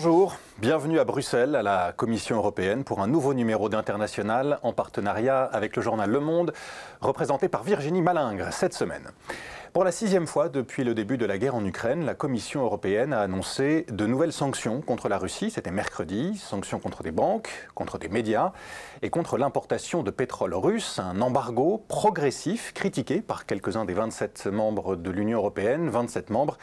Bonjour, bienvenue à Bruxelles, à la Commission européenne, pour un nouveau numéro d'International en partenariat avec le journal Le Monde, représenté par Virginie Malingre cette semaine. Pour la sixième fois depuis le début de la guerre en Ukraine, la Commission européenne a annoncé de nouvelles sanctions contre la Russie. C'était mercredi, sanctions contre des banques, contre des médias et contre l'importation de pétrole russe, un embargo progressif critiqué par quelques-uns des 27 membres de l'Union européenne, 27 membres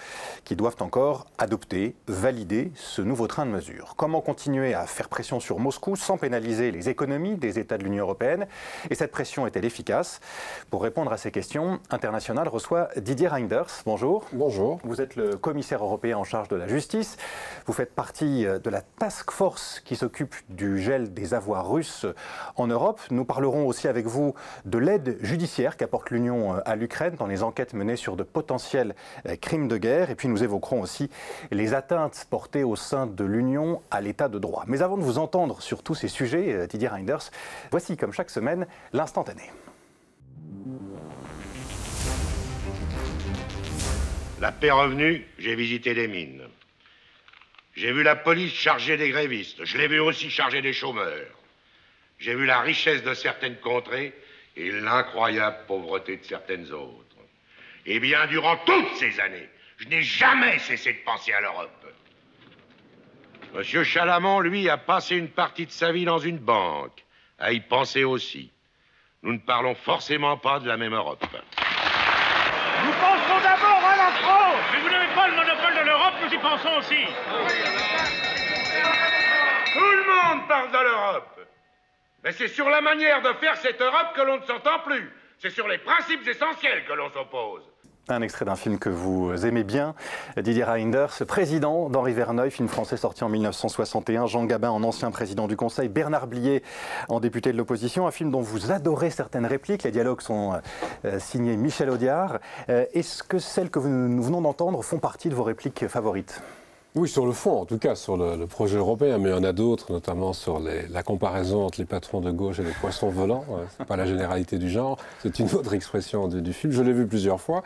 qui doivent encore adopter, valider ce nouveau train de mesures. Comment continuer à faire pression sur Moscou sans pénaliser les économies des États de l'Union européenne? Et cette pression est-elle efficace? Pour répondre à ces questions, International reçoit Didier Reinders, bonjour. Bonjour. Vous êtes le commissaire européen en charge de la justice. Vous faites partie de la task force qui s'occupe du gel des avoirs russes en Europe. Nous parlerons aussi avec vous de l'aide judiciaire qu'apporte l'Union à l'Ukraine dans les enquêtes menées sur de potentiels euh, crimes de guerre. Et puis nous évoquerons aussi les atteintes portées au sein de l'Union à l'état de droit. Mais avant de vous entendre sur tous ces sujets, euh, Didier Reinders, voici comme chaque semaine l'instantané. La paix revenue, j'ai visité les mines. J'ai vu la police charger des grévistes. Je l'ai vu aussi charger des chômeurs. J'ai vu la richesse de certaines contrées et l'incroyable pauvreté de certaines autres. Et bien, durant toutes ces années, je n'ai jamais cessé de penser à l'Europe. Monsieur Chalamont, lui, a passé une partie de sa vie dans une banque, à y penser aussi. Nous ne parlons forcément pas de la même Europe. Nous pensons d'abord France Mais vous n'avez pas le monopole de l'Europe, nous y pensons aussi Tout le monde parle de l'Europe. Mais c'est sur la manière de faire cette Europe que l'on ne s'entend plus. C'est sur les principes essentiels que l'on s'oppose. Un extrait d'un film que vous aimez bien, Didier Reinders, président d'Henri Verneuil, film français sorti en 1961, Jean Gabin en ancien président du Conseil, Bernard Blier en député de l'opposition, un film dont vous adorez certaines répliques, les dialogues sont euh, signés Michel Audiard. Euh, Est-ce que celles que nous venons d'entendre font partie de vos répliques favorites? Oui, sur le fond, en tout cas, sur le, le projet européen, mais il y en a d'autres, notamment sur les- la comparaison entre les patrons de gauche et les poissons volants. Euh, C'est pas la généralité du genre, c'est une autre expression du, du film. Je l'ai vu plusieurs fois,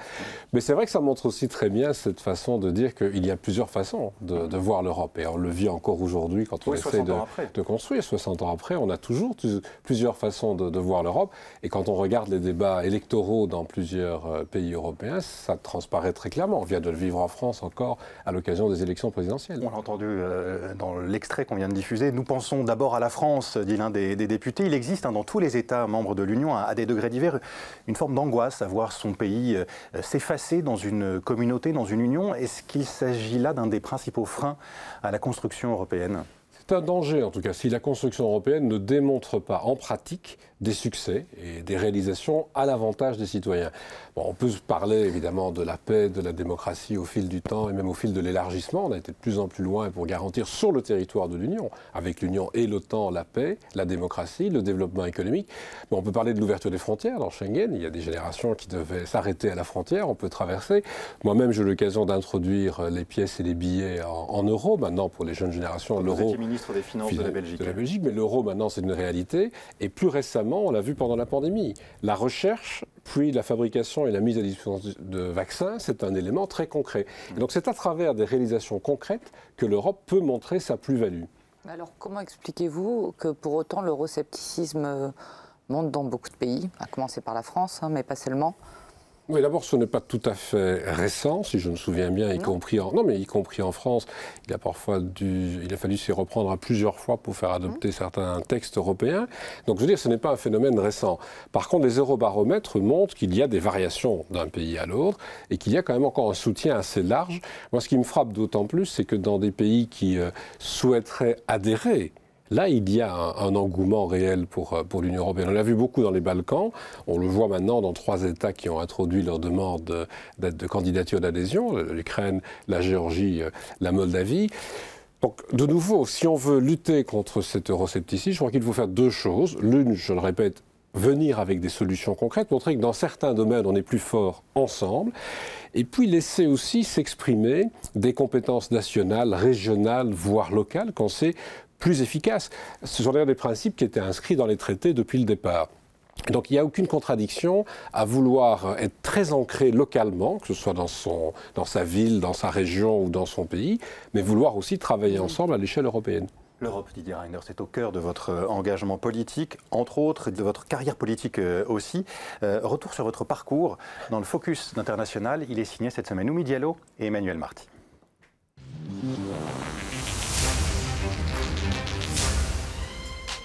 mais c'est vrai que ça montre aussi très bien cette façon de dire qu'il y a plusieurs façons de, de voir l'Europe. Et on le vit encore aujourd'hui quand on Oui, essaie 60 de, construire. 60 ans après, on a toujours plusieurs façons de, de voir l'Europe. Et quand on regarde les débats électoraux dans plusieurs euh, pays européens, ça transparaît très clairement. On vient de le vivre en France encore à l'occasion des élections présidentielles. On l'a entendu euh, dans l'extrait qu'on vient de diffuser. Nous pensons d'abord à la France, dit l'un des, députés. Il existe hein, dans tous les États membres de l'Union, à, à des degrés divers, une forme d'angoisse à voir son pays euh, s'effacer dans une communauté, dans une union. Est-ce qu'il s'agit là d'un des principaux freins à la construction européenne? C'est un danger, en tout cas, si la construction européenne ne démontre pas en pratique des succès et des réalisations à l'avantage des citoyens. Bon, on peut parler évidemment de la paix, de la démocratie au fil du temps et même au fil de l'élargissement. On a été de plus en plus loin pour garantir sur le territoire de l'Union, avec l'Union et l'OTAN, la paix, la démocratie, le développement économique. Mais on peut parler de l'ouverture des frontières dans Schengen. Il y a des générations qui devaient s'arrêter à la frontière. On peut traverser. Moi-même, j'ai eu l'occasion d'introduire les pièces et les billets en, en euros. Maintenant, pour les jeunes générations, l'euro ministre des Finances de la Belgique. de la Belgique, mais l'euro maintenant c'est une réalité. Et plus récemment, on l'a vu pendant la pandémie, la recherche, puis la fabrication et la mise à disposition de vaccins, c'est un élément très concret. Et donc c'est à travers des réalisations concrètes que l'Europe peut montrer sa plus-value. Alors, comment expliquez-vous que pour autant l'euroscepticisme euh, monte dans beaucoup de pays, à commencer par la France, hein, mais pas seulement? Oui, d'abord, ce n'est pas tout à fait récent, si je me souviens bien, y Non. compris en non, mais y compris en France. Il a parfois dû, il a fallu s'y reprendre à plusieurs fois pour faire adopter certains textes européens. Donc, je veux dire, ce n'est pas un phénomène récent. Par contre, les eurobaromètres montrent qu'il y a des variations d'un pays à l'autre et qu'il y a quand même encore un soutien assez large. Moi, ce qui me frappe d'autant plus, c'est que dans des pays qui euh, souhaiteraient adhérer Là, il y a un, engouement réel pour, euh, pour l'Union européenne. On l'a vu beaucoup dans les Balkans. On le voit maintenant dans trois États qui ont introduit leur demande de, candidature d'adhésion l'Ukraine, la Géorgie, euh, la Moldavie. Donc, de nouveau, si on veut lutter contre cet euroscepticisme, je crois qu'il faut faire deux choses. L'une, je le répète, venir avec des solutions concrètes, montrer que dans certains domaines, on est plus fort ensemble, et puis laisser aussi s'exprimer des compétences nationales, régionales, voire locales, quand c'est plus efficace. Ce sont d'ailleurs des principes qui étaient inscrits dans les traités depuis le départ. Donc il n'y a aucune contradiction à vouloir être très ancré localement, que ce soit dans, son, dans sa ville, dans sa région ou dans son pays, mais vouloir aussi travailler ensemble à l'échelle européenne. L'Europe, Didier Reiner, c'est au cœur de votre euh, engagement politique, entre autres, de votre carrière politique euh, aussi. Euh, retour sur votre parcours dans le Focus d'International. Il est signé cette semaine Oumi Diallo et Emmanuel Marty.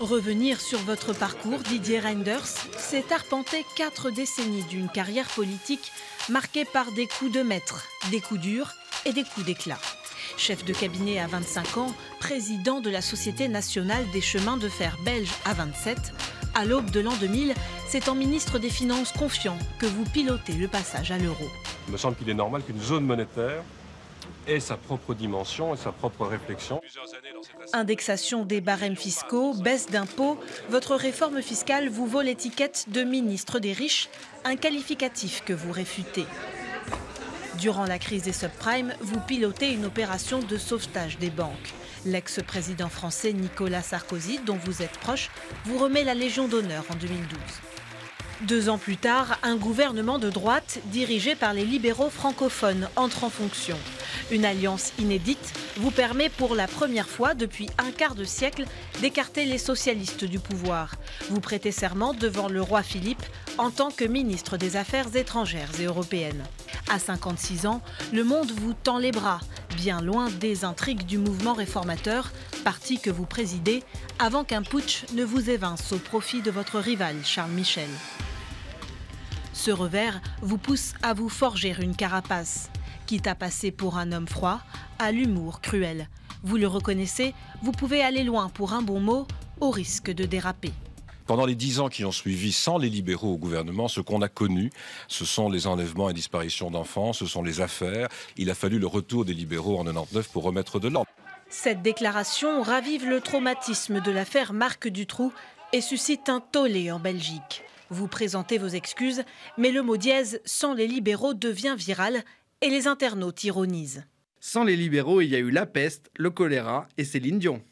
Revenir sur votre parcours, Didier Reinders, c'est arpenter quatre décennies d'une carrière politique marquée par des coups de maître, des coups durs et des coups d'éclat. Chef de cabinet à 25 ans, président de la Société nationale des chemins de fer belge à 27, à l'aube de l'an 2000, c'est en ministre des Finances confiant que vous pilotez le passage à l'euro. Il me semble qu'il est normal qu'une zone monétaire ait sa propre dimension et sa propre réflexion. Indexation des barèmes fiscaux, baisse d'impôts, votre réforme fiscale vous vaut l'étiquette de ministre des riches, un qualificatif que vous réfutez. Durant la crise des subprimes, vous pilotez une opération de sauvetage des banques. L'ex-président français Nicolas Sarkozy, dont vous êtes proche, vous remet la Légion d'honneur en 2012. Deux ans plus tard, un gouvernement de droite dirigé par les libéraux francophones entre en fonction. Une alliance inédite vous permet pour la première fois depuis un quart de siècle d'écarter les socialistes du pouvoir. Vous prêtez serment devant le roi Philippe en tant que ministre des Affaires étrangères et européennes. À 56 ans, le monde vous tend les bras, bien loin des intrigues du mouvement réformateur, parti que vous présidez, avant qu'un putsch ne vous évince au profit de votre rival Charles Michel. Ce revers vous pousse à vous forger une carapace, quitte à passer pour un homme froid, à l'humour cruel. Vous le reconnaissez, vous pouvez aller loin pour un bon mot, au risque de déraper. Pendant les dix ans qui ont suivi, sans les libéraux au gouvernement, ce qu'on a connu, ce sont les enlèvements et disparitions d'enfants, ce sont les affaires. Il a fallu le retour des libéraux en 99 pour remettre de l'ordre. Cette déclaration ravive le traumatisme de l'affaire Marc Dutroux et suscite un tollé en Belgique. Vous présentez vos excuses, mais le mot dièse sans les libéraux devient viral et les internautes ironisent. Sans les libéraux, il y a eu la peste, le choléra et Céline Dion.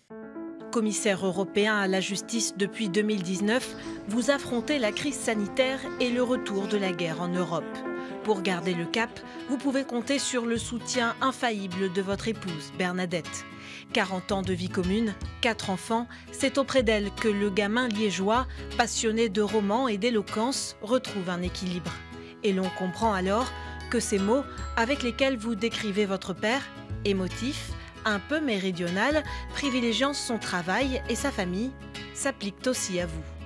Commissaire européen à la justice depuis 2019, vous affrontez la crise sanitaire et le retour de la guerre en Europe. Pour garder le cap, vous pouvez compter sur le soutien infaillible de votre épouse, Bernadette. 40 ans de vie commune, 4 enfants, c'est auprès d'elle que le gamin liégeois, passionné de romans et d'éloquence, retrouve un équilibre. Et l'on comprend alors que ces mots avec lesquels vous décrivez votre père, émotif, un peu méridional, privilégiant son travail et sa famille, s'appliquent aussi à vous.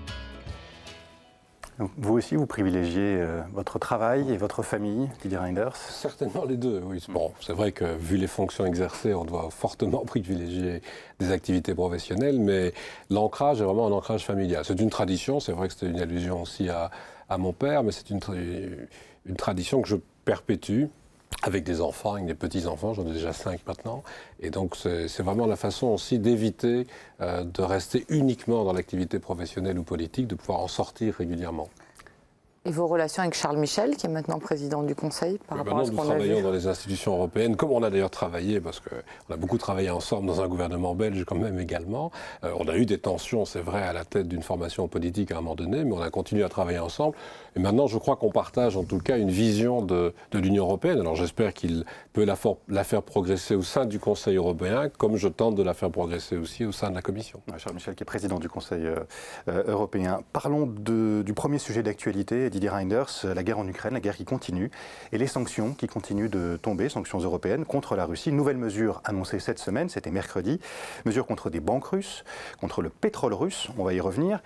Vous aussi, vous privilégiez euh, votre travail et votre famille, Didier Reinders Certainement les deux, oui. Bon, c'est vrai que vu les fonctions exercées, on doit fortement privilégier des activités professionnelles, mais l'ancrage est vraiment un ancrage familial. C'est une tradition, c'est vrai que c'était une allusion aussi à, mon père, mais c'est une, une tradition que je perpétue avec des enfants, avec des petits-enfants, j'en ai déjà cinq maintenant. Et donc c'est vraiment la façon aussi d'éviter euh, de rester uniquement dans l'activité professionnelle ou politique, de pouvoir en sortir régulièrement. Et vos relations avec Charles Michel, qui est maintenant président du Conseil, par rapport à ce qu'on a Nous travaillons dans les institutions européennes, comme on a d'ailleurs travaillé, parce qu'on a beaucoup travaillé ensemble dans un gouvernement belge quand même également. Euh, on a eu des tensions, c'est vrai, à la tête d'une formation politique à un moment donné, mais on a continué à travailler ensemble. Et maintenant, je crois qu'on partage en tout cas une vision de, l'Union européenne. Alors j'espère qu'il peut la, la, faire progresser au sein du Conseil européen, comme je tente de la faire progresser aussi au sein de la Commission. Charles Michel, qui est président du Conseil euh, euh, européen. Parlons du premier sujet d'actualité Didier Reinders, la guerre en Ukraine, la guerre qui continue, et les sanctions qui continuent de tomber, sanctions européennes contre la Russie. Nouvelle mesure annoncée cette semaine, c'était mercredi, mesure contre des banques russes, contre le pétrole russe, on va y revenir.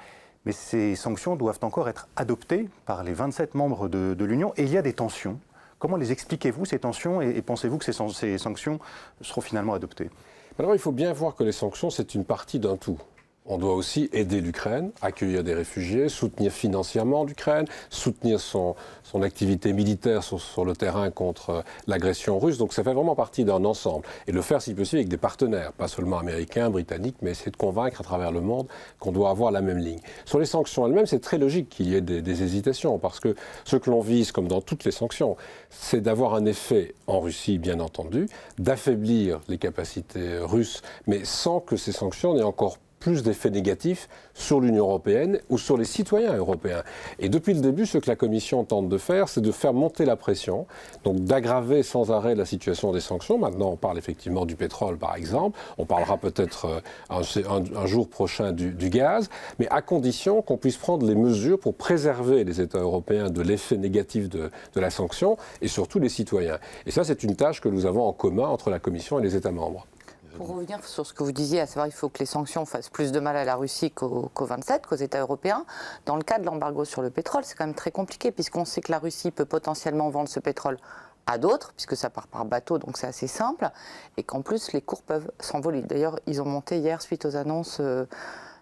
Mais ces sanctions doivent encore être adoptées par les 27 membres de, l'Union, et il y a des tensions. Comment les expliquez-vous, ces tensions, et, pensez-vous que ces, sanctions seront finalement adoptées? Il faut bien voir que les sanctions, c'est une partie d'un tout. On doit aussi aider l'Ukraine, accueillir des réfugiés, soutenir financièrement l'Ukraine, soutenir son, son activité militaire sur, le terrain contre l'agression russe. Donc ça fait vraiment partie d'un ensemble. Et le faire, si possible, avec des partenaires, pas seulement américains, britanniques, mais essayer de convaincre à travers le monde qu'on doit avoir la même ligne. Sur les sanctions elles-mêmes, c'est très logique qu'il y ait des, des, hésitations, parce que ce que l'on vise, comme dans toutes les sanctions, c'est d'avoir un effet en Russie, bien entendu, d'affaiblir les capacités russes, mais sans que ces sanctions n'aient encore plus d'effets négatifs sur l'Union européenne ou sur les citoyens européens. Et depuis le début, ce que la Commission tente de faire, c'est de faire monter la pression, donc d'aggraver sans arrêt la situation des sanctions. Maintenant, on parle effectivement du pétrole, par exemple. On parlera peut-être euh, un, jour prochain du, gaz, mais à condition qu'on puisse prendre les mesures pour préserver les États européens de l'effet négatif de, de la sanction et surtout les citoyens. Et ça, c'est une tâche que nous avons en commun entre la Commission et les États membres. Pour revenir sur ce que vous disiez, à savoir qu'il faut que les sanctions fassent plus de mal à la Russie qu'aux 27, qu'aux États européens, dans le cas de l'embargo sur le pétrole, c'est quand même très compliqué, puisqu'on sait que la Russie peut potentiellement vendre ce pétrole à d'autres, puisque ça part par bateau, donc c'est assez simple, et qu'en plus les cours peuvent s'envoler. D'ailleurs, ils ont monté hier suite aux annonces euh,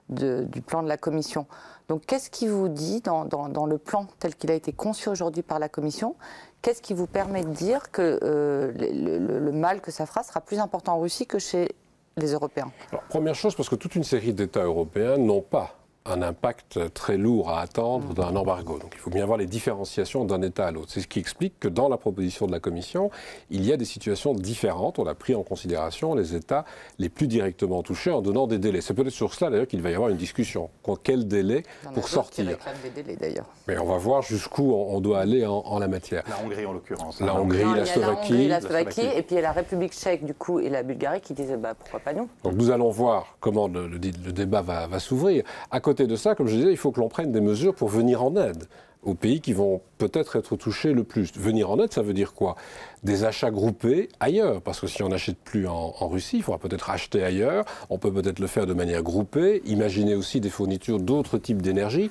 du plan de la Commission. Donc qu'est-ce qui vous dit dans, le plan tel qu'il a été conçu aujourd'hui par la Commission? Qu'est-ce qui vous permet de dire que euh, le, mal que ça fera sera plus important en Russie que chez les Européens? Première chose, parce que toute une série d'États européens n'ont pas un impact très lourd à attendre d'un embargo. Donc il faut bien voir les différenciations d'un État à l'autre. C'est ce qui explique que dans la proposition de la Commission, il y a des situations différentes. On a pris en considération les États les plus directement touchés en donnant des délais. C'est peut-être sur cela d'ailleurs qu'il va y avoir une discussion. Quel délai pour sortir des délais, d'ailleurs. Mais on va voir jusqu'où on doit aller en, la matière. La Hongrie en l'occurrence. La Hongrie, la, Slovaquie. La, Slovaquie. Et puis il y a la République tchèque du coup et la Bulgarie qui disaient bah, pourquoi pas nous? Donc nous allons voir comment le, le débat va, va s'ouvrir. À côté de ça, comme je disais, il faut que l'on prenne des mesures pour venir en aide aux pays qui vont peut-être être touchés le plus. Venir en aide, ça veut dire quoi? Des achats groupés ailleurs, parce que si on n'achète plus en, Russie, il faudra peut-être acheter ailleurs, on peut peut-être le faire de manière groupée, imaginer aussi des fournitures d'autres types d'énergie,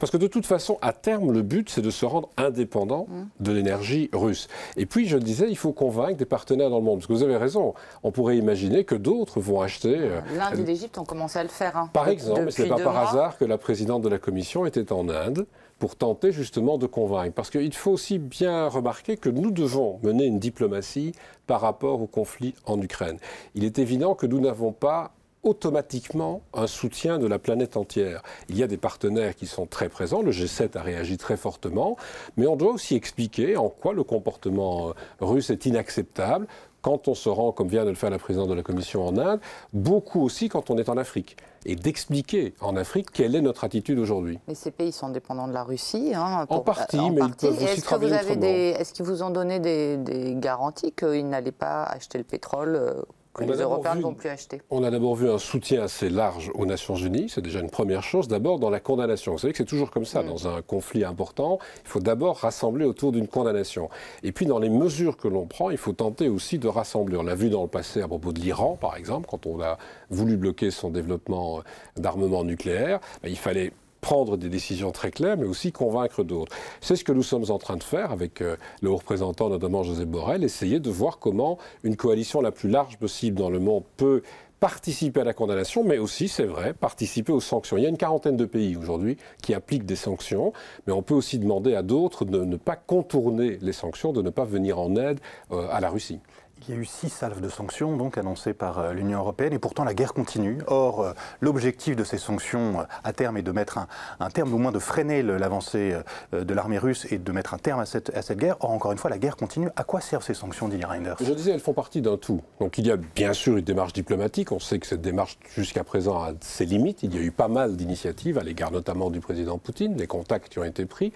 parce que de toute façon, à terme, le but, c'est de se rendre indépendant mmh. de l'énergie russe. Et puis, je disais, il faut convaincre des partenaires dans le monde, parce que vous avez raison, on pourrait imaginer que d'autres vont acheter... Euh, L'Inde et l'Égypte ont commencé à le faire. Hein. Par exemple, mais ce n'est pas par hasard que la présidente de la Commission était en Inde pour tenter justement de convaincre. Parce qu'il faut aussi bien remarquer que nous devons mener une diplomatie par rapport au conflit en Ukraine. Il est évident que nous n'avons pas automatiquement un soutien de la planète entière. Il y a des partenaires qui sont très présents, le G7 a réagi très fortement, mais on doit aussi expliquer en quoi le comportement russe est inacceptable, quand on se rend, comme vient de le faire la présidente de la Commission en Inde, beaucoup aussi quand on est en Afrique. Et d'expliquer en Afrique quelle est notre attitude aujourd'hui. Mais ces pays sont dépendants de la Russie. Hein, en partie, mais ils peuvent aussi travailler Est-ce qu'ils vous ont donné des, des garanties qu'ils n'allaient pas acheter le pétrole euh, les Européens ne vont plus acheter. On a d'abord vu un soutien assez large aux Nations Unies, c'est déjà une première chose. D'abord dans la condamnation. Vous savez que c'est toujours comme ça, mm. dans un conflit important, il faut d'abord rassembler autour d'une condamnation. Et puis dans les mesures que l'on prend, il faut tenter aussi de rassembler. On l'a vu dans le passé à propos de l'Iran, par exemple, quand on a voulu bloquer son développement d'armement nucléaire, ben, il fallait prendre des décisions très claires, mais aussi convaincre d'autres. C'est ce que nous sommes en train de faire avec euh, le haut représentant, notamment José Borrell, essayer de voir comment une coalition la plus large possible dans le monde peut participer à la condamnation, mais aussi, c'est vrai, participer aux sanctions. Il y a une quarantaine de pays aujourd'hui qui appliquent des sanctions, mais on peut aussi demander à d'autres de ne pas contourner les sanctions, de ne pas venir en aide euh, à la Russie. Il y a eu six salves de sanctions donc annoncées par euh, l'Union européenne et pourtant la guerre continue. Or, euh, l'objectif de ces sanctions euh, à terme est de mettre un, terme, au moins de freiner l'avancée de l'armée russe et de mettre un terme à cette, guerre. Or, encore une fois, la guerre continue. À quoi servent ces sanctions, dit Reinders? Je disais, elles font partie d'un tout. Donc, il y a bien sûr une démarche diplomatique. On sait que cette démarche, jusqu'à présent, a ses limites. Il y a eu pas mal d'initiatives à l'égard notamment du président Poutine, les contacts qui ont été pris,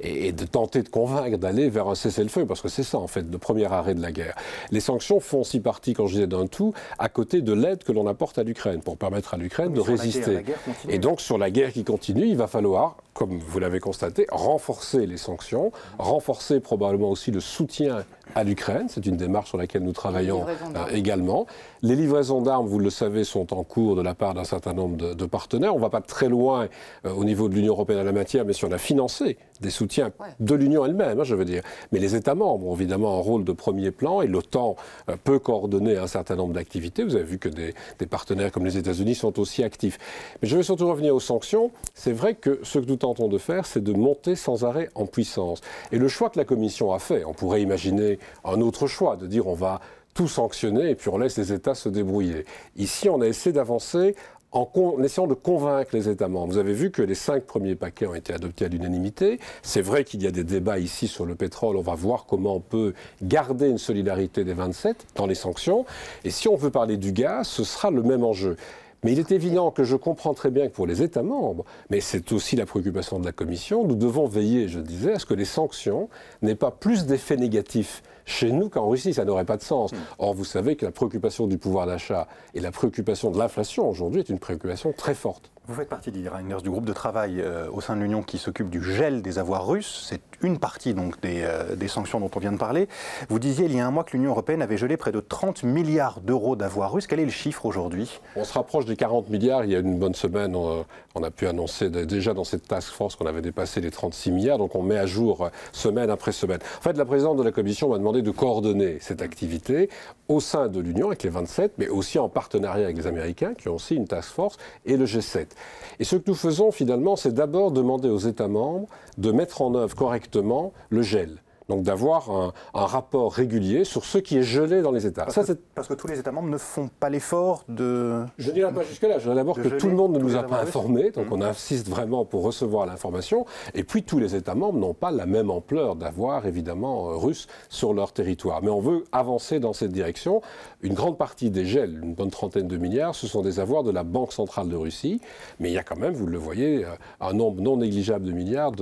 et, et de tenter de convaincre d'aller vers un cessez-le-feu, parce que c'est ça, en fait, le premier arrêt de la guerre. Les sanctions font aussi partie, quand je disais d'un tout, à côté de l'aide que l'on apporte à l'Ukraine, pour permettre à l'Ukraine de résister. Et donc, sur la guerre qui continue, il va falloir, comme vous l'avez constaté, renforcer les sanctions, renforcer probablement aussi le soutien à l'Ukraine. C'est une démarche sur laquelle nous travaillons euh, également. Les livraisons d'armes, vous le savez, sont en cours de la part d'un certain nombre de, partenaires. On ne va pas très loin euh, au niveau de l'Union européenne à la matière, mais si on a financé des soutiens de l'Union elle-même, hein, je veux dire. Mais les États membres ont évidemment un rôle de premier plan et l'OTAN euh, peut coordonner un certain nombre d'activités. Vous avez vu que des, des partenaires comme les États-Unis sont aussi actifs. Mais je vais surtout revenir aux sanctions. C'est vrai que ce que nous tentons de faire, c'est de monter sans arrêt en puissance. Et le choix que la Commission a fait, on pourrait imaginer un autre choix, de dire on va tout sanctionner et puis on laisse les États se débrouiller. Ici, on a essayé d'avancer en, essayant de convaincre les États membres. Vous avez vu que les cinq premiers paquets ont été adoptés à l'unanimité. C'est vrai qu'il y a des débats ici sur le pétrole. On va voir comment on peut garder une solidarité des 27 dans les sanctions. Et si on veut parler du gaz, ce sera le même enjeu. Mais il est évident que je comprends très bien que pour les États membres, mais c'est aussi la préoccupation de la Commission, nous devons veiller, je disais, à ce que les sanctions n'aient pas plus d'effets négatifs chez nous qu'en Russie. Ça n'aurait pas de sens. Hmm. Or, vous savez que la préoccupation du pouvoir d'achat et la préoccupation de l'inflation aujourd'hui est une préoccupation très forte. Vous faites partie, dit du groupe de travail euh, au sein de l'Union qui s'occupe du gel des avoirs russes. C'est une partie donc des, euh, des, sanctions dont on vient de parler. Vous disiez il y a un mois que l'Union européenne avait gelé près de 30 milliards d'euros d'avoirs russes. Quel est le chiffre aujourd'hui? On se rapproche des 40 milliards. Il y a une bonne semaine, on, on a pu annoncer déjà dans cette task force qu'on avait dépassé les 36 milliards. Donc on met à jour euh, semaine après semaine. En fait, la présidente de la Commission m'a demandé de coordonner cette activité au sein de l'Union avec les 27, mais aussi en partenariat avec les Américains qui ont aussi une task force et le G7. Et ce que nous faisons finalement, c'est d'abord demander aux États membres de mettre en œuvre correctement le gel. Donc d'avoir un, rapport régulier sur ce qui est gelé dans les États. Parce, que, parce que tous les États membres ne font pas l'effort de... Je ne dirais pas jusque-là. Je dirais d'abord que tout le monde ne nous a pas informés. Donc on insiste vraiment pour recevoir l'information. Et puis tous les États membres n'ont pas la même ampleur d'avoir, évidemment, euh, russe sur leur territoire. Mais on veut avancer dans cette direction. Une grande partie des gels, une bonne trentaine de milliards, ce sont des avoirs de la Banque centrale de Russie. Mais il y a quand même, vous le voyez, euh, un nombre non négligeable de milliards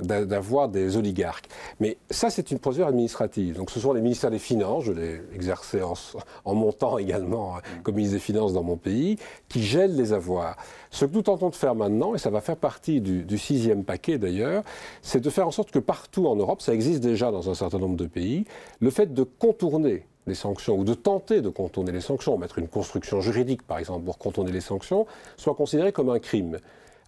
d'avoirs des oligarques. Mais ça, c'est une procédure administrative. Donc ce sont les ministères des Finances, je l'ai exercé en, montant également hein, comme ministre des Finances dans mon pays, qui gèlent les avoirs. Ce que nous tentons de faire maintenant, et ça va faire partie du, du sixième paquet d'ailleurs, c'est de faire en sorte que partout en Europe, ça existe déjà dans un certain nombre de pays, le fait de contourner les sanctions ou de tenter de contourner les sanctions, mettre une construction juridique par exemple pour contourner les sanctions, soit considéré comme un crime.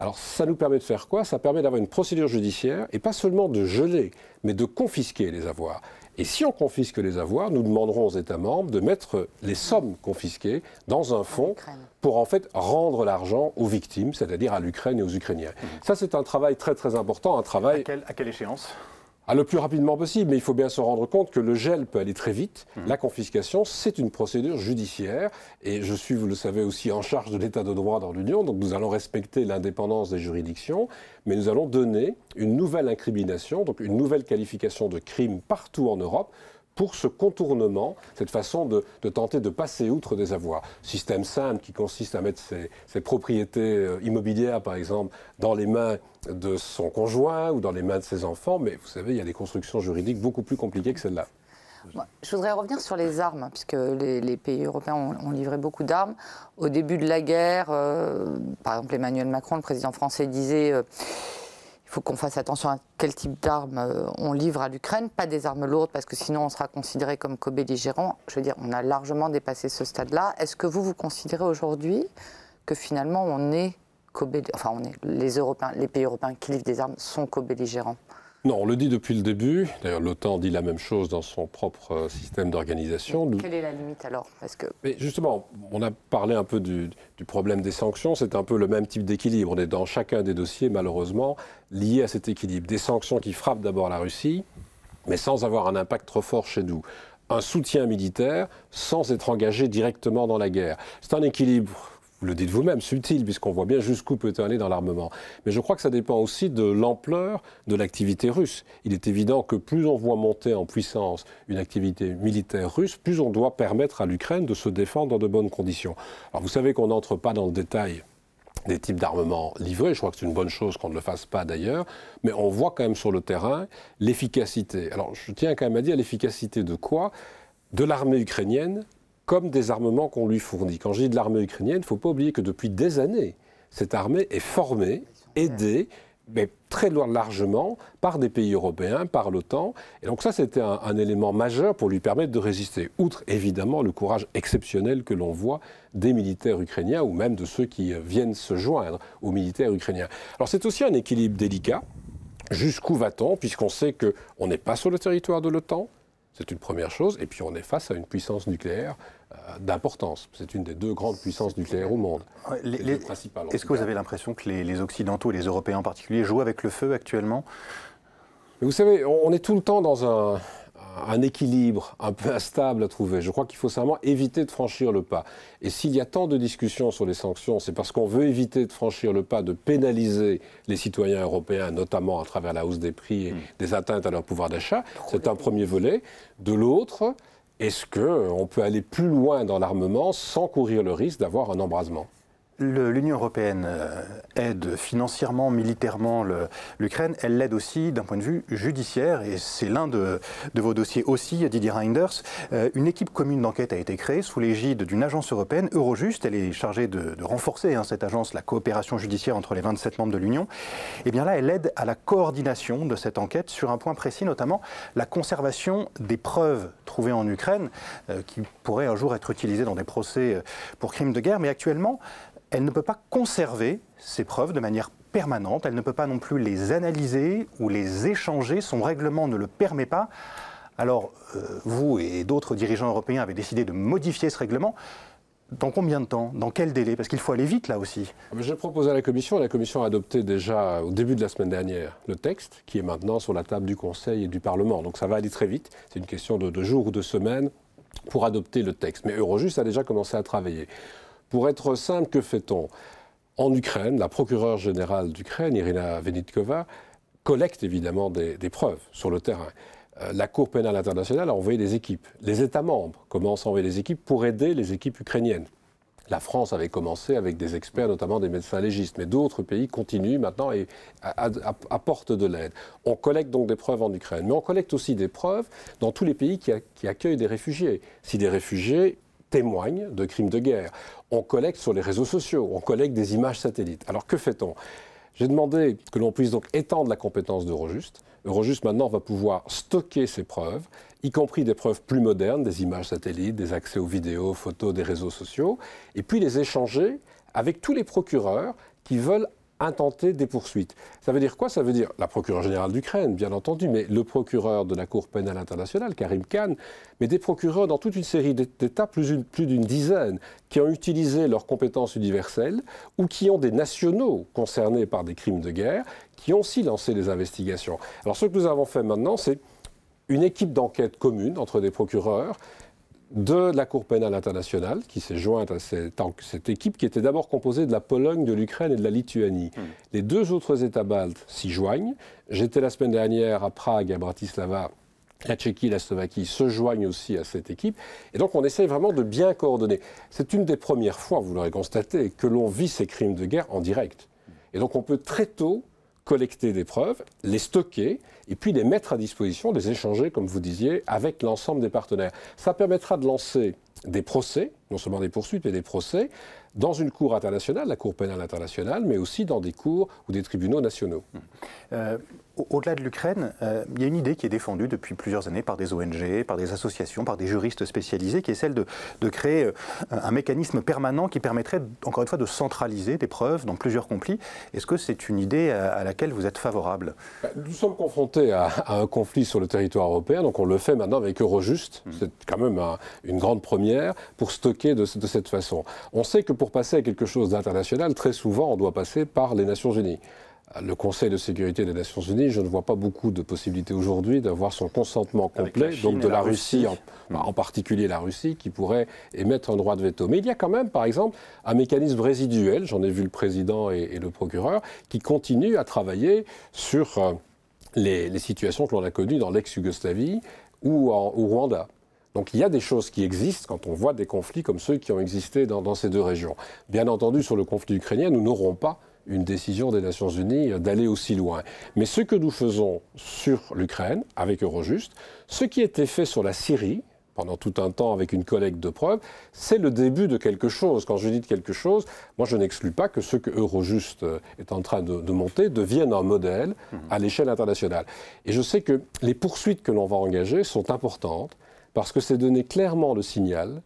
Alors ça nous permet de faire quoi? Ça permet d'avoir une procédure judiciaire et pas seulement de geler, mais de confisquer les avoirs. Et si on confisque les avoirs, nous demanderons aux États membres de mettre les sommes confisquées dans un fonds pour en fait rendre l'argent aux victimes, c'est-à-dire à, l'Ukraine et aux Ukrainiens. Mmh. Ça c'est un travail très très important, un travail... à quelle échéance? Ah, le plus rapidement possible, mais il faut bien se rendre compte que le gel peut aller très vite. Mmh. La confiscation, c'est une procédure judiciaire. Et je suis, vous le savez, aussi en charge de l'état de droit dans l'Union. Donc nous allons respecter l'indépendance des juridictions, mais nous allons donner une nouvelle incrimination, donc une nouvelle qualification de crime partout en Europe pour ce contournement, cette façon de, tenter de passer outre des avoirs. Système simple qui consiste à mettre ses, propriétés euh, immobilières, par exemple, dans les mains de son conjoint ou dans les mains de ses enfants, mais vous savez, il y a des constructions juridiques beaucoup plus compliquées que celles-là. Je voudrais revenir sur les armes, puisque les, pays européens ont, livré beaucoup d'armes. Au début de la guerre, euh, par exemple, Emmanuel Macron, le président français, disait... Euh, faut qu'on fasse attention à quel type d'armes euh, on livre à l'Ukraine, pas des armes lourdes, parce que sinon on sera considéré comme co-belligérant. Je veux dire, on a largement dépassé ce stade-là. Est-ce que vous, vous considérez aujourd'hui que finalement on est enfin on est les les pays européens qui livrent des armes sont co-belligérants? Non, on le dit depuis le début. D'ailleurs, l'OTAN dit la même chose dans son propre euh, système d'organisation. Quelle est la limite alors? Parce que... Mais justement, on a parlé un peu du, problème des sanctions. C'est un peu le même type d'équilibre. On est dans chacun des dossiers, malheureusement, liés à cet équilibre. Des sanctions qui frappent d'abord la Russie, mais sans avoir un impact trop fort chez nous un soutien militaire sans être engagé directement dans la guerre. C'est un équilibre vous le dites vous-même, subtil, puisqu'on voit bien jusqu'où peut aller dans l'armement. Mais je crois que ça dépend aussi de l'ampleur de l'activité russe. Il est évident que plus on voit monter en puissance une activité militaire russe, plus on doit permettre à l'Ukraine de se défendre dans de bonnes conditions. Alors vous savez qu'on n'entre pas dans le détail des types d'armements livrés. Je crois que c'est une bonne chose qu'on ne le fasse pas d'ailleurs. Mais on voit quand même sur le terrain l'efficacité. Alors je tiens quand même à dire l'efficacité de quoi? De l'armée ukrainienne comme des armements qu'on lui fournit. Quand je dis de l'armée ukrainienne, il ne faut pas oublier que depuis des années, cette armée est formée, aidée, mais très largement par des pays européens, par l'OTAN. Et donc ça, c'était un, élément majeur pour lui permettre de résister, outre évidemment le courage exceptionnel que l'on voit des militaires ukrainiens ou même de ceux qui viennent se joindre aux militaires ukrainiens. Alors c'est aussi un équilibre délicat. Jusqu'où va-t-on, puisqu'on sait qu'on n'est pas sur le territoire de l'OTAN, c'est une première chose. Et puis on est face à une puissance nucléaire euh, d'importance. C'est une des deux grandes puissances nucléaires au monde. Est-ce que vous avez l'impression que les, Occidentaux, et les Européens en particulier, jouent avec le feu actuellement? Vous savez, on est tout le temps dans un, un équilibre un peu instable à trouver. Je crois qu'il faut simplement éviter de franchir le pas. Et s'il y a tant de discussions sur les sanctions, c'est parce qu'on veut éviter de franchir le pas, de pénaliser les citoyens européens, notamment à travers la hausse des prix et hmm. des atteintes à leur pouvoir d'achat. C'est un premier volet. De l'autre, est-ce qu'on peut aller plus loin dans l'armement sans courir le risque d'avoir un embrasement? l'Union européenne euh, aide financièrement, militairement l'Ukraine, elle l'aide aussi d'un point de vue judiciaire, et c'est l'un de, vos dossiers aussi, Didier Reinders. Euh, une équipe commune d'enquête a été créée sous l'égide d'une agence européenne, Eurojust. Elle est chargée de, renforcer, hein, cette agence, la coopération judiciaire entre les 27 membres de l'Union. Et bien là, elle aide à la coordination de cette enquête sur un point précis, notamment la conservation des preuves trouvées en Ukraine, euh, qui pourraient un jour être utilisées dans des procès pour crimes de guerre. Mais actuellement, elle ne peut pas conserver ces preuves de manière permanente, elle ne peut pas non plus les analyser ou les échanger, son règlement ne le permet pas. Alors, euh, vous et d'autres dirigeants européens avez décidé de modifier ce règlement. Dans combien de temps? Dans quel délai? Parce qu'il faut aller vite là aussi. J'ai proposé à la Commission, la Commission a adopté déjà au début de la semaine dernière le texte qui est maintenant sur la table du Conseil et du Parlement. Donc ça va aller très vite. C'est une question de, de jours ou de semaines pour adopter le texte. Mais Eurojust a déjà commencé à travailler. Pour être simple, que fait-on? En Ukraine, la procureure générale d'Ukraine, Irina Venitkova, collecte évidemment des, preuves sur le terrain. Euh, la Cour pénale internationale a envoyé des équipes. Les États membres commencent à envoyer des équipes pour aider les équipes ukrainiennes. La France avait commencé avec des experts, notamment des médecins légistes, mais d'autres pays continuent maintenant et apportent de l'aide. On collecte donc des preuves en Ukraine, mais on collecte aussi des preuves dans tous les pays qui accueillent des réfugiés. Si des réfugiés témoignent de crimes de guerre. On collecte sur les réseaux sociaux, on collecte des images satellites. Alors que fait-on? J'ai demandé que l'on puisse donc étendre la compétence d'Eurojust. Eurojust maintenant va pouvoir stocker ces preuves, y compris des preuves plus modernes, des images satellites, des accès aux vidéos, photos des réseaux sociaux, et puis les échanger avec tous les procureurs qui veulent intenter des poursuites. Ça veut dire quoi? Ça veut dire la procureure générale d'Ukraine, bien entendu, mais le procureur de la Cour pénale internationale, Karim Khan, mais des procureurs dans toute une série d'États, plus d'une dizaine, qui ont utilisé leurs compétences universelles ou qui ont des nationaux concernés par des crimes de guerre, qui ont aussi lancé des investigations. Alors ce que nous avons fait maintenant, c'est une équipe d'enquête commune entre des procureurs de la Cour pénale internationale, qui s'est jointe à cette, équipe, qui était d'abord composée de la Pologne, de l'Ukraine et de la Lituanie. Hmm. Les deux autres États baltes s'y joignent. J'étais la semaine dernière à Prague, à Bratislava. La Tchéquie et la Slovaquie se joignent aussi à cette équipe. Et donc on essaye vraiment de bien coordonner. C'est une des premières fois, vous l'aurez constaté, que l'on vit ces crimes de guerre en direct. Et donc on peut très tôt collecter des preuves, les stocker et puis les mettre à disposition, les échanger, comme vous disiez, avec l'ensemble des partenaires. Ça permettra de lancer des procès, non seulement des poursuites, mais des procès, dans une cour internationale, la Cour pénale internationale, mais aussi dans des cours ou des tribunaux nationaux. Euh, au-delà de l'Ukraine, euh, il y a une idée qui est défendue depuis plusieurs années par des ONG, par des associations, par des juristes spécialisés, qui est celle de, créer euh, un mécanisme permanent qui permettrait, encore une fois, de centraliser des preuves dans plusieurs conflits. Est-ce que c'est une idée à, laquelle vous êtes favorable? Bah, Nous sommes confrontés à, un conflit sur le territoire européen, donc on le fait maintenant avec Eurojust. Mmh. C'est quand même une grande première pour stocker de, de cette façon. On sait que pour passer à quelque chose d'international, très souvent, on doit passer par les Nations Unies le Conseil de sécurité des Nations Unies, je ne vois pas beaucoup de possibilités aujourd'hui d'avoir son consentement complet, donc de la, Russie, hmm. en, particulier la Russie, qui pourrait émettre un droit de veto. Mais il y a quand même, par exemple, un mécanisme résiduel, j'en ai vu le président et, le procureur, qui continue à travailler sur euh, les, situations que l'on a connues dans l'ex-Yougoslavie ou au Rwanda. Donc il y a des choses qui existent quand on voit des conflits comme ceux qui ont existé dans ces deux régions. Bien entendu, sur le conflit ukrainien, nous n'aurons pas une décision des Nations Unies d'aller aussi loin. Mais ce que nous faisons sur l'Ukraine, avec Eurojust, ce qui était fait sur la Syrie, pendant tout un temps avec une collecte de preuves, c'est le début de quelque chose. Quand je dis de quelque chose, moi je n'exclus pas que ce que Eurojust est en train de, de monter devienne un modèle à l'échelle internationale. Et je sais que les poursuites que l'on va engager sont importantes parce que c'est donner clairement le signal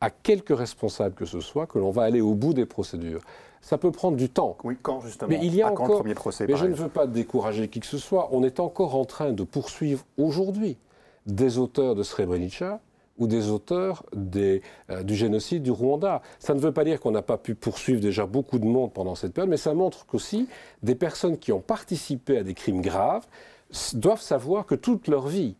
à quelques responsables que ce soit que l'on va aller au bout des procédures ça peut prendre du temps. Oui, quand justement Mais il y a encore. premier procès, mais je ne veux pas décourager qui que ce soit. On est encore en train de poursuivre aujourd'hui des auteurs de Srebrenica ou des auteurs des, euh, du génocide du Rwanda. Ça ne veut pas dire qu'on n'a pas pu poursuivre déjà beaucoup de monde pendant cette période, mais ça montre qu'aussi des personnes qui ont participé à des crimes graves doivent savoir que toute leur vie,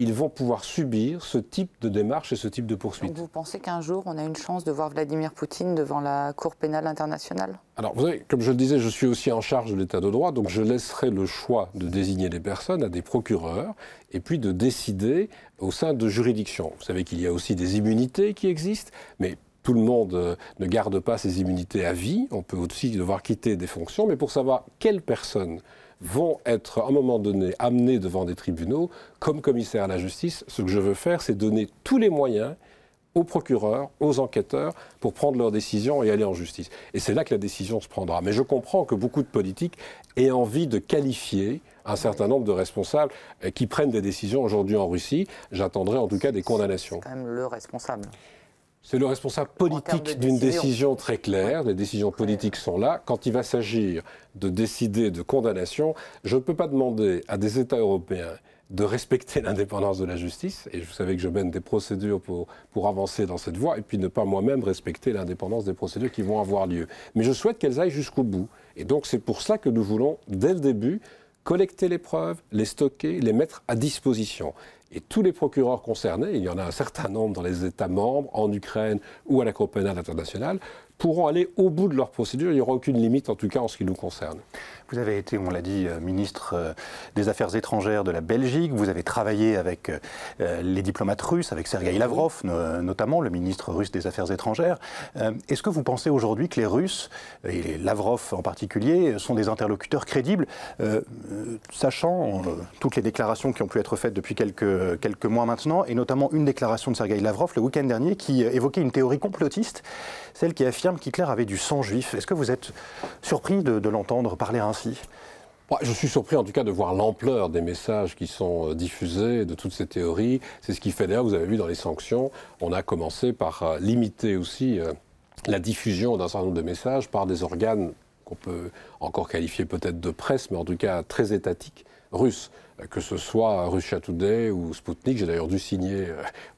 ils vont pouvoir subir ce type de démarche et ce type de poursuite. vous pensez qu'un jour, on a une chance de voir Vladimir Poutine devant la Cour pénale internationale? Alors, vous savez, comme je le disais, je suis aussi en charge de l'état de droit, donc je laisserai le choix de désigner des personnes à des procureurs et puis de décider au sein de juridictions. Vous savez qu'il y a aussi des immunités qui existent, mais tout le monde euh, ne garde pas ses immunités à vie. On peut aussi devoir quitter des fonctions, mais pour savoir quelles personnes vont être à un moment donné amenées devant des tribunaux comme commissaire à la justice, ce que je veux faire, c'est donner tous les moyens aux procureurs, aux enquêteurs, pour prendre leurs décisions et aller en justice. Et c'est là que la décision se prendra. Mais je comprends que beaucoup de politiques aient envie de qualifier un certain nombre de responsables euh, qui prennent des décisions aujourd'hui en Russie. J'attendrai en tout cas des condamnations. C'est quand même le responsable. C'est le responsable politique d'une décision très claire. Les décisions politiques sont là. Quand il va s'agir de décider de condamnation, je ne peux pas demander à des États européens de respecter l'indépendance de la justice, et vous savez que je mène des procédures pour, pour avancer dans cette voie, et puis ne pas moi-même respecter l'indépendance des procédures qui vont avoir lieu. Mais je souhaite qu'elles aillent jusqu'au bout. Et donc c'est pour ça que nous voulons, dès le début, collecter les preuves, les stocker, les mettre à disposition. Et tous les procureurs concernés, il y en a un certain nombre dans les États membres, en Ukraine ou à la Cour pénale internationale, pourront aller au bout de leur procédure. Il n'y aura aucune limite, en tout cas en ce qui nous concerne. Vous avez été, on l'a dit, euh, ministre euh, des Affaires étrangères de la Belgique. Vous avez travaillé avec euh, les diplomates russes, avec Sergei Lavrov, notamment le ministre russe des Affaires étrangères. Est-ce que vous pensez aujourd'hui que les Russes, et Lavrov en particulier, sont des interlocuteurs crédibles, sachant toutes les déclarations qui ont pu être faites depuis quelques, quelques mois maintenant, et notamment une déclaration de Sergei Lavrov le week-end dernier qui évoquait une théorie complotiste, celle qui affirme qu'Hitler avait du sang juif. Est-ce que vous êtes surpris de, de l'entendre parler ainsi? Je suis surpris en tout cas de voir l'ampleur des messages qui sont euh, diffusés, de toutes ces théories. C'est ce qui fait d'ailleurs, vous avez vu dans les sanctions, on a commencé par euh, limiter aussi euh, la diffusion d'un certain nombre de messages par des organes qu'on peut encore qualifier peut-être de presse, mais en tout cas très étatiques, russes que ce soit Russia Today ou Sputnik. J'ai d'ailleurs dû signer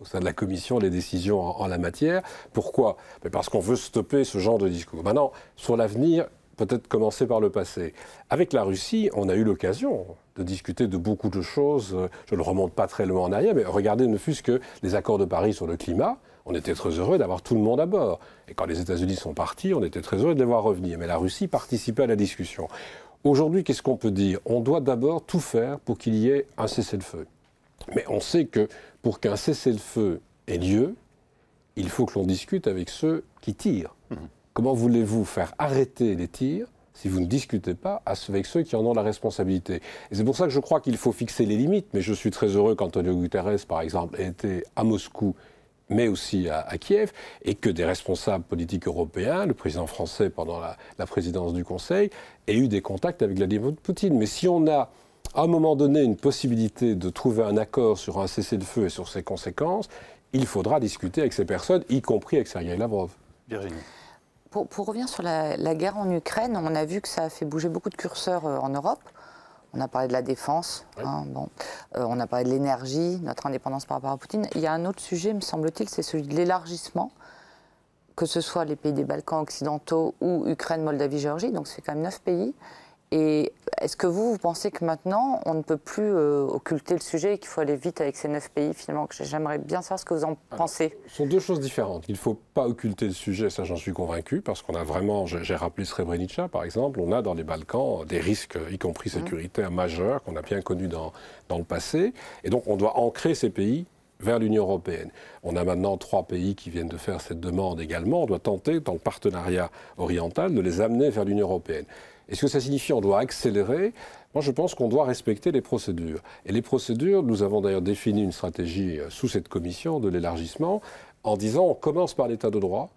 au sein de la commission les décisions en, la matière. Pourquoi? Parce qu'on veut stopper ce genre de discours. Maintenant, sur l'avenir, peut-être commencer par le passé. Avec la Russie, on a eu l'occasion de discuter de beaucoup de choses. Je ne remonte pas très loin en arrière, mais regardez ne fût-ce que les accords de Paris sur le climat. On était très heureux d'avoir tout le monde à bord. Et quand les États-Unis sont partis, on était très heureux de les voir revenir. Mais la Russie participait à la discussion. Aujourd'hui, qu'est-ce qu'on peut dire? On doit d'abord tout faire pour qu'il y ait un cessez-le-feu. Mais on sait que pour qu'un cessez-le-feu ait lieu, il faut que l'on discute avec ceux qui tirent. Mmh. Comment voulez-vous faire arrêter les tirs si vous ne discutez pas avec ceux qui en ont la responsabilité? C'est pour ça que je crois qu'il faut fixer les limites. Mais je suis très heureux qu'Antonio Guterres, par exemple, ait été à Moscou mais aussi à, Kiev, et que des responsables politiques européens, le président français pendant la, la présidence du Conseil, aient eu des contacts avec Vladimir Poutine. Mais si on a à un moment donné une possibilité de trouver un accord sur un cessez-le-feu et sur ses conséquences, il faudra discuter avec ces personnes, y compris avec Sergei Lavrov. Virginie. Pour, revenir sur la, guerre en Ukraine, on a vu que ça a fait bouger beaucoup de curseurs euh, en Europe. On a parlé de la défense, hein, bon. Euh, on a parlé de l'énergie, notre indépendance par rapport à Poutine. Il y a un autre sujet, me semble-t-il, c'est celui de l'élargissement, que ce soit les pays des Balkans occidentaux ou Ukraine, Moldavie, Géorgie, donc c'est quand même neuf pays. Et est-ce que vous, vous pensez que maintenant, on ne peut plus euh, occulter le sujet et qu'il faut aller vite avec ces neuf pays finalement J'aimerais bien savoir ce que vous en pensez. Ce sont deux choses différentes. Il ne faut pas occulter le sujet, ça j'en suis convaincu, parce qu'on a vraiment, j'ai rappelé Srebrenica par exemple, on a dans les Balkans des risques, y compris mmh. sécuritaires, majeurs, qu'on a bien connus dans, dans le passé. Et donc on doit ancrer ces pays vers l'Union européenne. On a maintenant trois pays qui viennent de faire cette demande également. On doit tenter, dans le partenariat oriental, de les amener vers l'Union européenne. Est-ce que ça signifie qu'on doit accélérer? Moi, je pense qu'on doit respecter les procédures. Et les procédures, nous avons d'ailleurs défini une stratégie euh, sous cette commission de l'élargissement en disant on commence par l'état de droit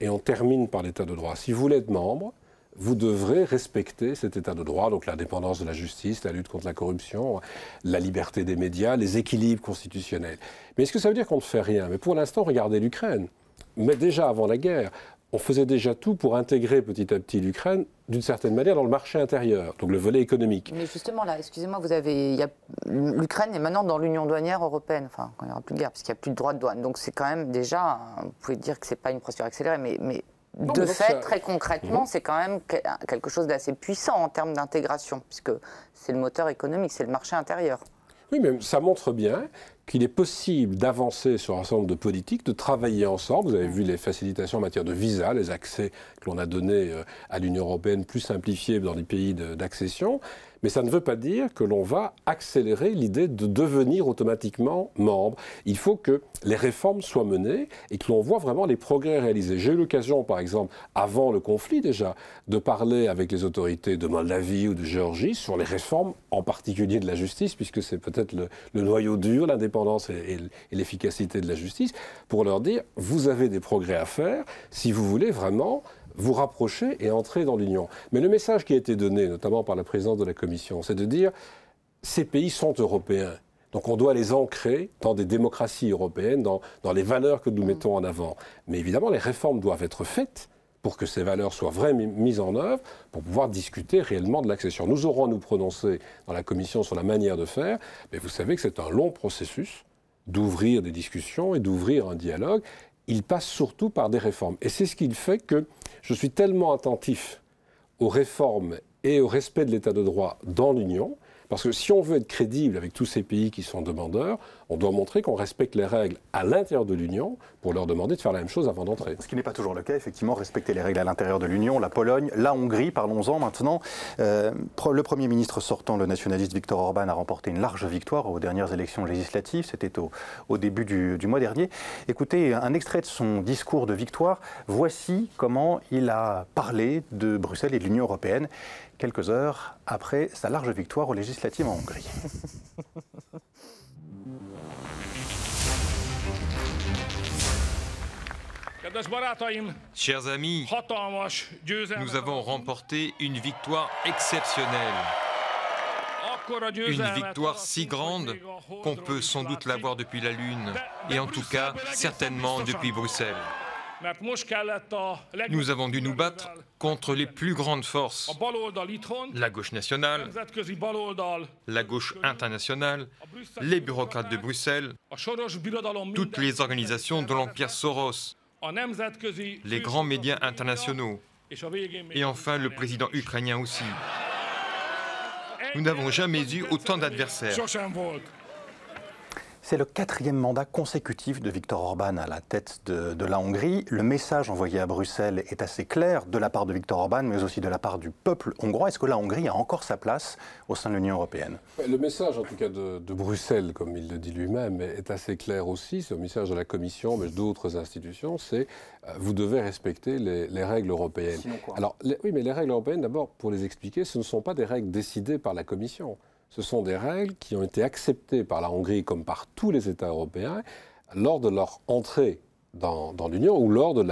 et on termine par l'état de droit. Si vous voulez être membre, vous devrez respecter cet état de droit, donc l'indépendance de la justice, la lutte contre la corruption, la liberté des médias, les équilibres constitutionnels. Mais est-ce que ça veut dire qu'on ne fait rien? Mais pour l'instant, regardez l'Ukraine. Mais déjà avant la guerre, on faisait déjà tout pour intégrer petit à petit l'Ukraine d'une certaine manière dans le marché intérieur, donc le volet économique. Mais justement là, excusez-moi, vous avez, l'Ukraine est maintenant dans l'union douanière européenne, enfin quand il n'y aura plus de guerre, parce qu'il n'y a plus de droit de douane. Donc c'est quand même déjà, vous pouvez dire que c'est pas une procédure accélérée, mais, mais de fait, très concrètement, mhm. c'est quand même quelque chose d'assez puissant en termes d'intégration, puisque c'est le moteur économique, c'est le marché intérieur. Oui, mais ça montre bien qu'il est possible d'avancer sur un certain nombre de politiques, de travailler ensemble. Vous avez vu les facilitations en matière de visa, les accès que l'on a donnés euh, à l'Union européenne plus simplifiés dans les pays d'accession. Mais ça ne veut pas dire que l'on va accélérer l'idée de devenir automatiquement membre. Il faut que les réformes soient menées et que l'on voit vraiment les progrès réalisés. J'ai eu l'occasion, par exemple, avant le conflit déjà, de parler avec les autorités de Moldavie ou de Géorgie sur les réformes, en particulier de la justice, puisque c'est peut-être le, noyau dur, l'indépendance et, et l'efficacité de la justice, pour leur dire, vous avez des progrès à faire si vous voulez vraiment vous rapprocher et entrer dans l'Union. Mais le message qui a été donné, notamment par la présidente de la Commission, c'est de dire ces pays sont européens. Donc on doit les ancrer dans des démocraties européennes, dans, dans les valeurs que nous mettons en avant. Mais évidemment, les réformes doivent être faites pour que ces valeurs soient vraiment mises en œuvre, pour pouvoir discuter réellement de l'accession. Nous aurons à nous prononcer dans la Commission sur la manière de faire, mais vous savez que c'est un long processus d'ouvrir des discussions et d'ouvrir un dialogue. Il passe surtout par des réformes. Et c'est ce qui fait que je suis tellement attentif aux réformes et au respect de l'état de droit dans l'Union parce que si on veut être crédible avec tous ces pays qui sont demandeurs, on doit montrer qu'on respecte les règles à l'intérieur de l'Union pour leur demander de faire la même chose avant d'entrer. Ce qui n'est pas toujours le cas, effectivement, respecter les règles à l'intérieur de l'Union, la Pologne, la Hongrie, parlons-en maintenant. Euh, le Premier ministre sortant, le nationaliste Viktor Orban, a remporté une large victoire aux dernières élections législatives, c'était au, début du, du mois dernier. Écoutez, un extrait de son discours de victoire, voici comment il a parlé de Bruxelles et de l'Union européenne quelques heures après sa large victoire aux législatives en Hongrie. Chers amis, nous avons remporté une victoire exceptionnelle. Une victoire si grande qu'on peut sans doute l'avoir depuis la Lune, et en tout cas certainement depuis Bruxelles. Nous avons dû nous battre contre les plus grandes forces, la gauche nationale, la gauche internationale, les bureaucrates de Bruxelles, toutes les organisations de l'Empire Soros, les grands médias internationaux, et enfin le président ukrainien aussi. Nous n'avons jamais eu autant d'adversaires. C'est le quatrième mandat consécutif de Viktor Orban à la tête de, la Hongrie. Le message envoyé à Bruxelles est assez clair de la part de Viktor Orban, mais aussi de la part du peuple hongrois. Est-ce que la Hongrie a encore sa place au sein de l'Union européenne? Le message, en tout cas de, Bruxelles, comme il le dit lui-même, est assez clair aussi. C'est le message de la Commission, mais d'autres institutions. C'est euh, vous devez respecter les, règles européennes. Alors, oui, mais les règles européennes, d'abord, pour les expliquer, ce ne sont pas des règles décidées par la Commission ce sont des règles qui ont été acceptées par la Hongrie comme par tous les États européens lors de leur entrée dans, l'Union ou lors de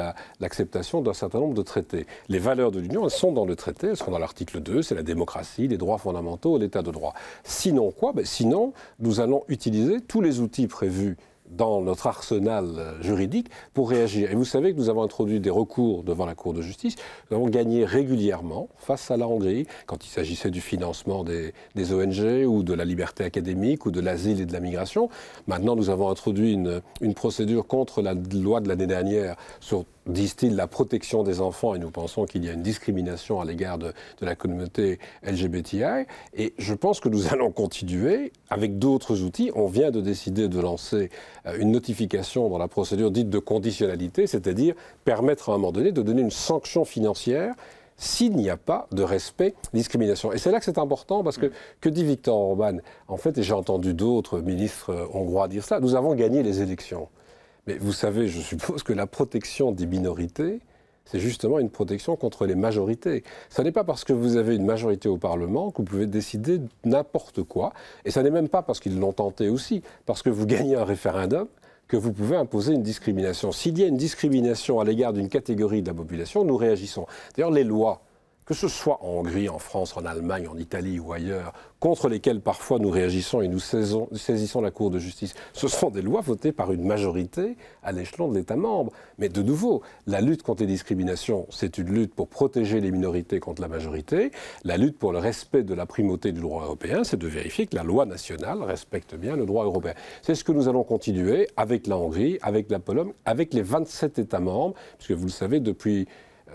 l'acceptation d'un certain nombre de traités. Les valeurs de l'Union, elles sont dans le traité, elles sont dans l'article 2, c'est la démocratie, les droits fondamentaux, l'état de droit. Sinon quoi? Ben Sinon, nous allons utiliser tous les outils prévus dans notre arsenal euh, juridique pour réagir. Et vous savez que nous avons introduit des recours devant la Cour de justice. Nous avons gagné régulièrement face à la Hongrie quand il s'agissait du financement des, ONG ou de la liberté académique ou de l'asile et de la migration. Maintenant, nous avons introduit une, procédure contre la loi de l'année dernière sur disent-ils, la protection des enfants, et nous pensons qu'il y a une discrimination à l'égard de, la communauté LGBTI. Et je pense que nous allons continuer avec d'autres outils. On vient de décider de lancer une notification dans la procédure dite de conditionnalité, c'est-à-dire permettre à un moment donné de donner une sanction financière s'il n'y a pas de respect discrimination. Et c'est là que c'est important parce que, que dit Victor Orban En fait, et j'ai entendu d'autres ministres euh, hongrois dire cela, nous avons gagné les élections. Mais vous savez, je suppose que la protection des minorités, c'est justement une protection contre les majorités. Ce n'est pas parce que vous avez une majorité au Parlement que vous pouvez décider n'importe quoi. Et ce n'est même pas parce qu'ils l'ont tenté aussi, parce que vous gagnez un référendum que vous pouvez imposer une discrimination. S'il y a une discrimination à l'égard d'une catégorie de la population, nous réagissons. D'ailleurs, les lois que ce soit en Hongrie, en France, en Allemagne, en Italie ou ailleurs, contre lesquelles parfois nous réagissons et nous saisissons la Cour de justice, ce sont des lois votées par une majorité à l'échelon de l'État membre. Mais de nouveau, la lutte contre les discriminations, c'est une lutte pour protéger les minorités contre la majorité. La lutte pour le respect de la primauté du droit européen, c'est de vérifier que la loi nationale respecte bien le droit européen. C'est ce que nous allons continuer avec la Hongrie, avec la Pologne, avec les 27 États membres, puisque vous le savez, depuis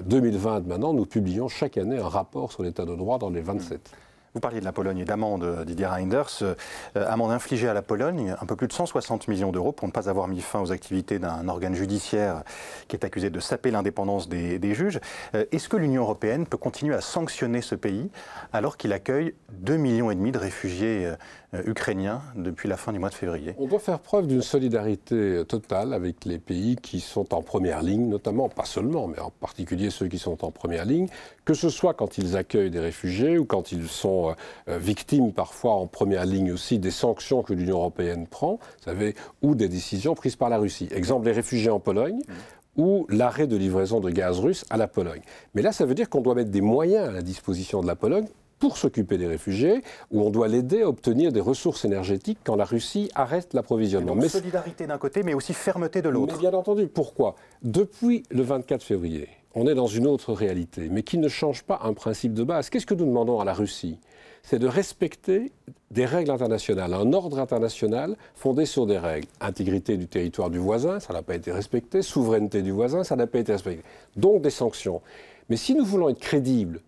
2020 maintenant, nous publions chaque année un rapport sur l'état de droit dans les 27. Vous parliez de la Pologne et d'amende, Didier Reinders. Euh, amende infligée à la Pologne, un peu plus de 160 millions d'euros pour ne pas avoir mis fin aux activités d'un organe judiciaire qui est accusé de saper l'indépendance des, juges. Euh, est-ce que l'Union européenne peut continuer à sanctionner ce pays alors qu'il accueille 2,5 millions et demi de réfugiés euh, ukrainiens depuis la fin du mois de février? On doit faire preuve d'une solidarité totale avec les pays qui sont en première ligne, notamment, pas seulement, mais en particulier ceux qui sont en première ligne, que ce soit quand ils accueillent des réfugiés ou quand ils sont euh, euh, victimes parfois en première ligne aussi des sanctions que l'Union européenne prend, vous savez, ou des décisions prises par la Russie. Exemple, les réfugiés en Pologne. ou l'arrêt de livraison de gaz russe à la Pologne. Mais là, ça veut dire qu'on doit mettre des moyens à la disposition de la Pologne pour s'occuper des réfugiés, ou on doit l'aider à obtenir des ressources énergétiques quand la Russie arrête l'approvisionnement. Mais solidarité d'un côté, mais aussi fermeté de l'autre. Bien entendu. Pourquoi? Depuis le 24 février, on est dans une autre réalité, mais qui ne change pas un principe de base. Qu'est-ce que nous demandons à la Russie? C'est de respecter des règles internationales, un ordre international fondé sur des règles. Intégrité du territoire du voisin, ça n'a pas été respecté. Souveraineté du voisin, ça n'a pas été respecté. Donc des sanctions. Mais si nous voulons être crédibles,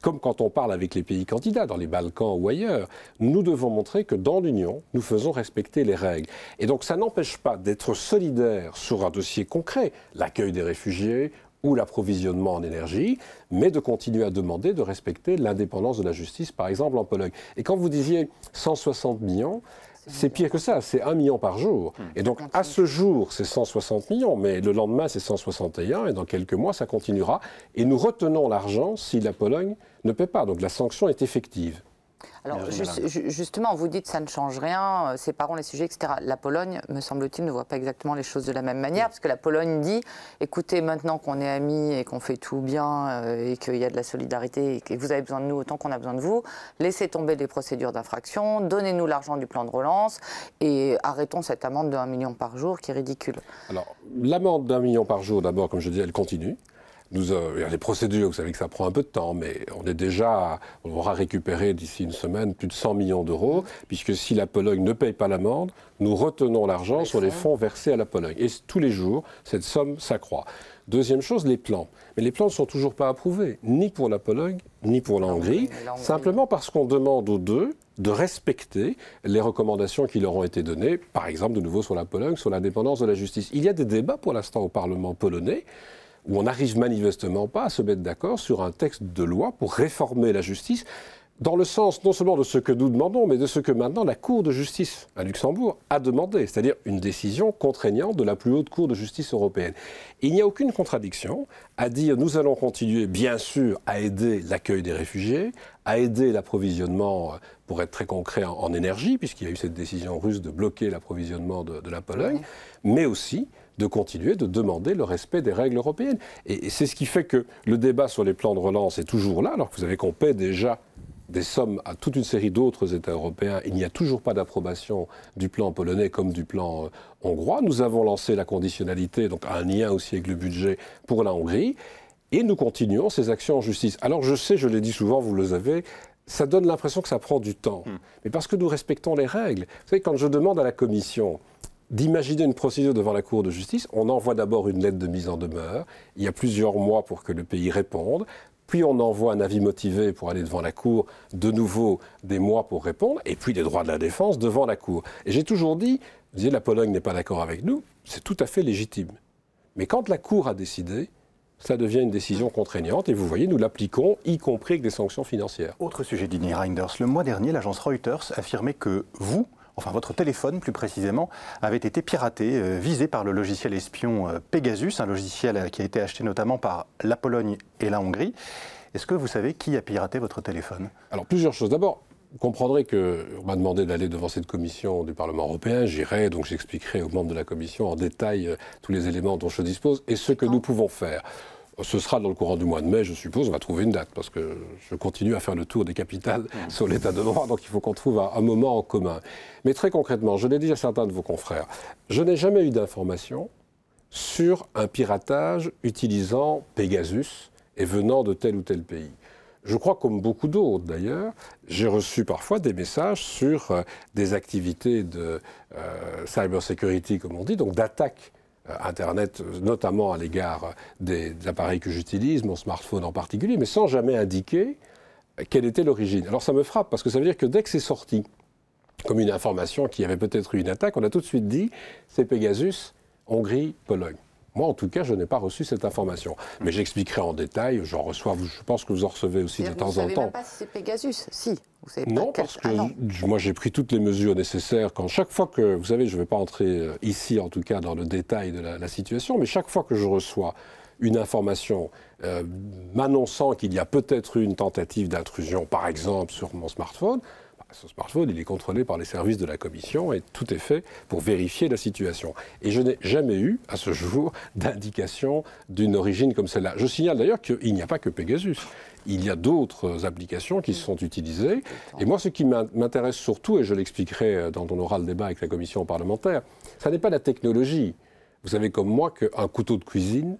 comme quand on parle avec les pays candidats, dans les Balkans ou ailleurs, nous devons montrer que dans l'Union, nous faisons respecter les règles. Et donc ça n'empêche pas d'être solidaire sur un dossier concret, l'accueil des réfugiés, ou l'approvisionnement en énergie, mais de continuer à demander de respecter l'indépendance de la justice, par exemple en Pologne. Et quand vous disiez 160 millions, c'est pire que ça, c'est 1 million par jour. Hmm. Et donc à ce jour, c'est 160 millions, mais le lendemain, c'est 161, et dans quelques mois, ça continuera. Et nous retenons l'argent si la Pologne ne paie pas. Donc la sanction est effective. Alors justement, vous dites ça ne change rien, euh, séparons les sujets, etc. La Pologne, me semble-t-il, ne voit pas exactement les choses de la même manière, parce que la Pologne dit, écoutez, maintenant qu'on est amis et qu'on fait tout bien euh, et qu'il y a de la solidarité et que vous avez besoin de nous autant qu'on a besoin de vous, laissez tomber les procédures d'infraction, donnez-nous l'argent du plan de relance et arrêtons cette amende de 1 million par jour qui est ridicule. Alors, l'amende d'un million par jour, d'abord, comme je dis, elle continue. Nous, euh, il y a les procédures, vous savez que ça prend un peu de temps, mais on est déjà, on aura récupéré d'ici une semaine plus de 100 millions d'euros, puisque si la Pologne ne paye pas l'amende, nous retenons l'argent sur les fonds versés à la Pologne. Et tous les jours, cette somme s'accroît. Deuxième chose, les plans. Mais les plans ne sont toujours pas approuvés, ni pour la Pologne, ni pour la Hongrie, simplement parce qu'on demande aux deux de respecter les recommandations qui leur ont été données, par exemple de nouveau sur la Pologne, sur l'indépendance de la justice. Il y a des débats pour l'instant au Parlement polonais où on n'arrive manifestement pas à se mettre d'accord sur un texte de loi pour réformer la justice dans le sens non seulement de ce que nous demandons, mais de ce que maintenant la Cour de justice à Luxembourg a demandé, c'est-à-dire une décision contraignante de la plus haute Cour de justice européenne. il n'y a aucune contradiction à dire nous allons continuer, bien sûr, à aider l'accueil des réfugiés, à aider l'approvisionnement, euh, pour être très concret, en, énergie, puisqu'il y a eu cette décision russe de bloquer l'approvisionnement de, de la Pologne, mais aussi de continuer de demander le respect des règles européennes. Et, c'est ce qui fait que le débat sur les plans de relance est toujours là, alors que vous savez qu'on paie déjà des sommes à toute une série d'autres États européens. Il n'y a toujours pas d'approbation du plan polonais comme du plan euh, hongrois. Nous avons lancé la conditionnalité, donc un lien aussi avec le budget pour la Hongrie. Et nous continuons ces actions en justice. Alors je sais, je l'ai dit souvent, vous le savez, ça donne l'impression que ça prend du temps. Hmm. Mais parce que nous respectons les règles. Vous savez, quand je demande à la Commission d'imaginer une procédure devant la Cour de justice. On envoie d'abord une lettre de mise en demeure. Il y a plusieurs mois pour que le pays réponde. Puis on envoie un avis motivé pour aller devant la Cour, de nouveau des mois pour répondre, et puis des droits de la défense devant la Cour. Et j'ai toujours dit, vous disiez, la Pologne n'est pas d'accord avec nous, c'est tout à fait légitime. Mais quand la Cour a décidé, ça devient une décision contraignante et vous voyez, nous l'appliquons, y compris avec des sanctions financières. Autre sujet, Dini Reinders. Le mois dernier, l'agence Reuters affirmait que vous, enfin votre téléphone plus précisément, avait été piraté, euh, visé par le logiciel espion euh, Pegasus, un logiciel euh, qui a été acheté notamment par la Pologne et la Hongrie. Est-ce que vous savez qui a piraté votre téléphone? Alors plusieurs choses. D'abord, vous comprendrez qu'on m'a demandé d'aller devant cette commission du Parlement européen. J'irai, donc j'expliquerai aux membres de la commission en détail tous les éléments dont je dispose et ce que nous pouvons faire. Ce sera dans le courant du mois de mai, je suppose. On va trouver une date parce que je continue à faire le tour des capitales mmh. sur l'état de droit, donc il faut qu'on trouve un, moment en commun. Mais très concrètement, je l'ai dit à certains de vos confrères, je n'ai jamais eu d'informations sur un piratage utilisant Pegasus et venant de tel ou tel pays. Je crois, comme beaucoup d'autres d'ailleurs, j'ai reçu parfois des messages sur euh, des activités de euh, cybersecurity, comme on dit, donc d'attaque euh, Internet, notamment à l'égard des, appareils que j'utilise, mon smartphone en particulier, mais sans jamais indiquer quelle était l'origine. Alors ça me frappe parce que ça veut dire que dès que c'est sorti, comme une information qui avait peut-être eu une attaque, on a tout de suite dit c'est Pegasus, Hongrie, Pologne. Moi, en tout cas, je n'ai pas reçu cette information. Mais j'expliquerai en détail. J'en reçois, je pense que vous en recevez aussi de temps en temps. Vous ne savez pas si c'est Pegasus Si. Vous savez non, parce que ah moi, j'ai pris toutes les mesures nécessaires. Quand chaque fois que, vous savez, je ne vais pas entrer euh, ici, en tout cas, dans le détail de la, situation, mais chaque fois que je reçois une information euh, m'annonçant qu'il y a peut-être une tentative d'intrusion, par exemple, sur mon smartphone, ce smartphone, il est contrôlé par les services de la Commission et tout est fait pour vérifier la situation. Et je n'ai jamais eu, à ce jour, d'indication d'une origine comme celle-là. Je signale d'ailleurs qu'il n'y a pas que Pegasus. Il y a d'autres applications qui sont utilisées. Et moi, ce qui m'intéresse surtout, et je l'expliquerai dans on aura le débat avec la commission parlementaire, ça n'est pas la technologie. Vous savez comme moi qu'un couteau de cuisine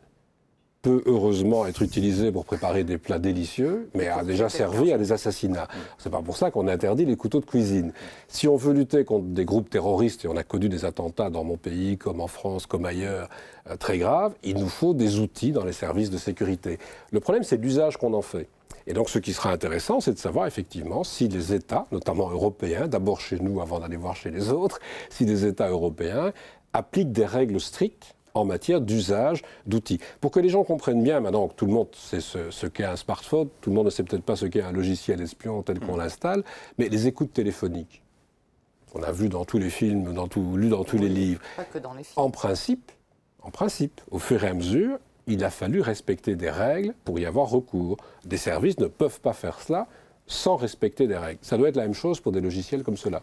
peut heureusement être utilisé pour préparer des plats délicieux, mais a déjà servi à des assassinats. C'est pas pour ça qu'on interdit les couteaux de cuisine. Si on veut lutter contre des groupes terroristes, et on a connu des attentats dans mon pays, comme en France, comme ailleurs, euh, très graves, il nous faut des outils dans les services de sécurité. Le problème, c'est l'usage qu'on en fait. Et donc, ce qui sera intéressant, c'est de savoir effectivement si les États, notamment européens, d'abord chez nous avant d'aller voir chez les autres, si les États européens appliquent des règles strictes en matière d'usage d'outils. Pour que les gens comprennent bien, maintenant que tout le monde sait ce, qu'est un smartphone, tout le monde ne sait peut-être pas ce qu'est un logiciel espion tel qu'on mm. l'installe, mais les écoutes téléphoniques, on a vu dans tous les films, dans tout, lu dans tous les livres. Pas que dans les films. En principe, en principe, au fur et à mesure, il a fallu respecter des règles pour y avoir recours. Des services ne peuvent pas faire cela sans respecter des règles. Ça doit être la même chose pour des logiciels comme cela.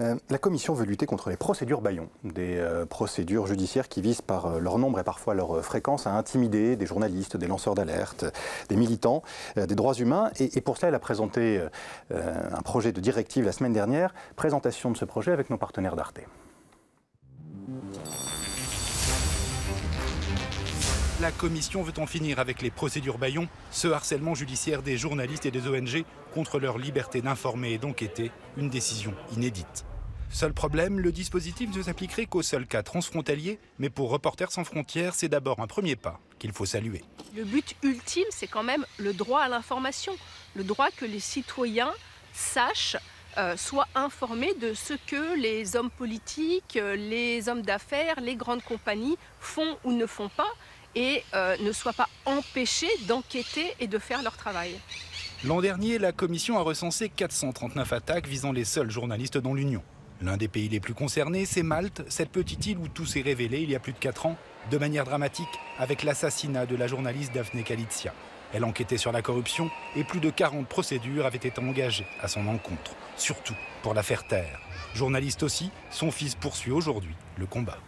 Euh, la Commission veut lutter contre les procédures baillons, des euh, procédures judiciaires qui visent par euh, leur nombre et parfois leur fréquence à intimider des journalistes, des lanceurs d'alerte, des militants des droits humains. Et, pour cela, elle a présenté un projet de directive la semaine dernière. Présentation de ce projet avec nos partenaires d'Arte. La Commission veut en finir avec les procédures baillons, ce harcèlement judiciaire des journalistes et des ONG contre leur liberté d'informer et d'enquêter, une décision inédite. Seul problème, le dispositif ne s'appliquerait qu'au seul cas transfrontalier, mais pour Reporters sans frontières, c'est d'abord un premier pas qu'il faut saluer. Le but ultime, c'est quand même le droit à l'information, le droit que les citoyens sachent euh, soient informés de ce que les hommes politiques, les hommes d'affaires, les grandes compagnies font ou ne font pas, et euh, ne soient pas empêchés d'enquêter et de faire leur travail. L'an dernier, la Commission a recensé 439 attaques visant les seuls journalistes dans l'Union. L'un des pays les plus concernés, c'est Malte, cette petite île où tout s'est révélé il y a plus de 4 ans, de manière dramatique, avec l'assassinat de la journaliste Daphne Kalizia. Elle enquêtait sur la corruption et plus de 40 procédures avaient été engagées à son encontre, surtout pour la faire taire. Journaliste aussi, son fils poursuit aujourd'hui le combat.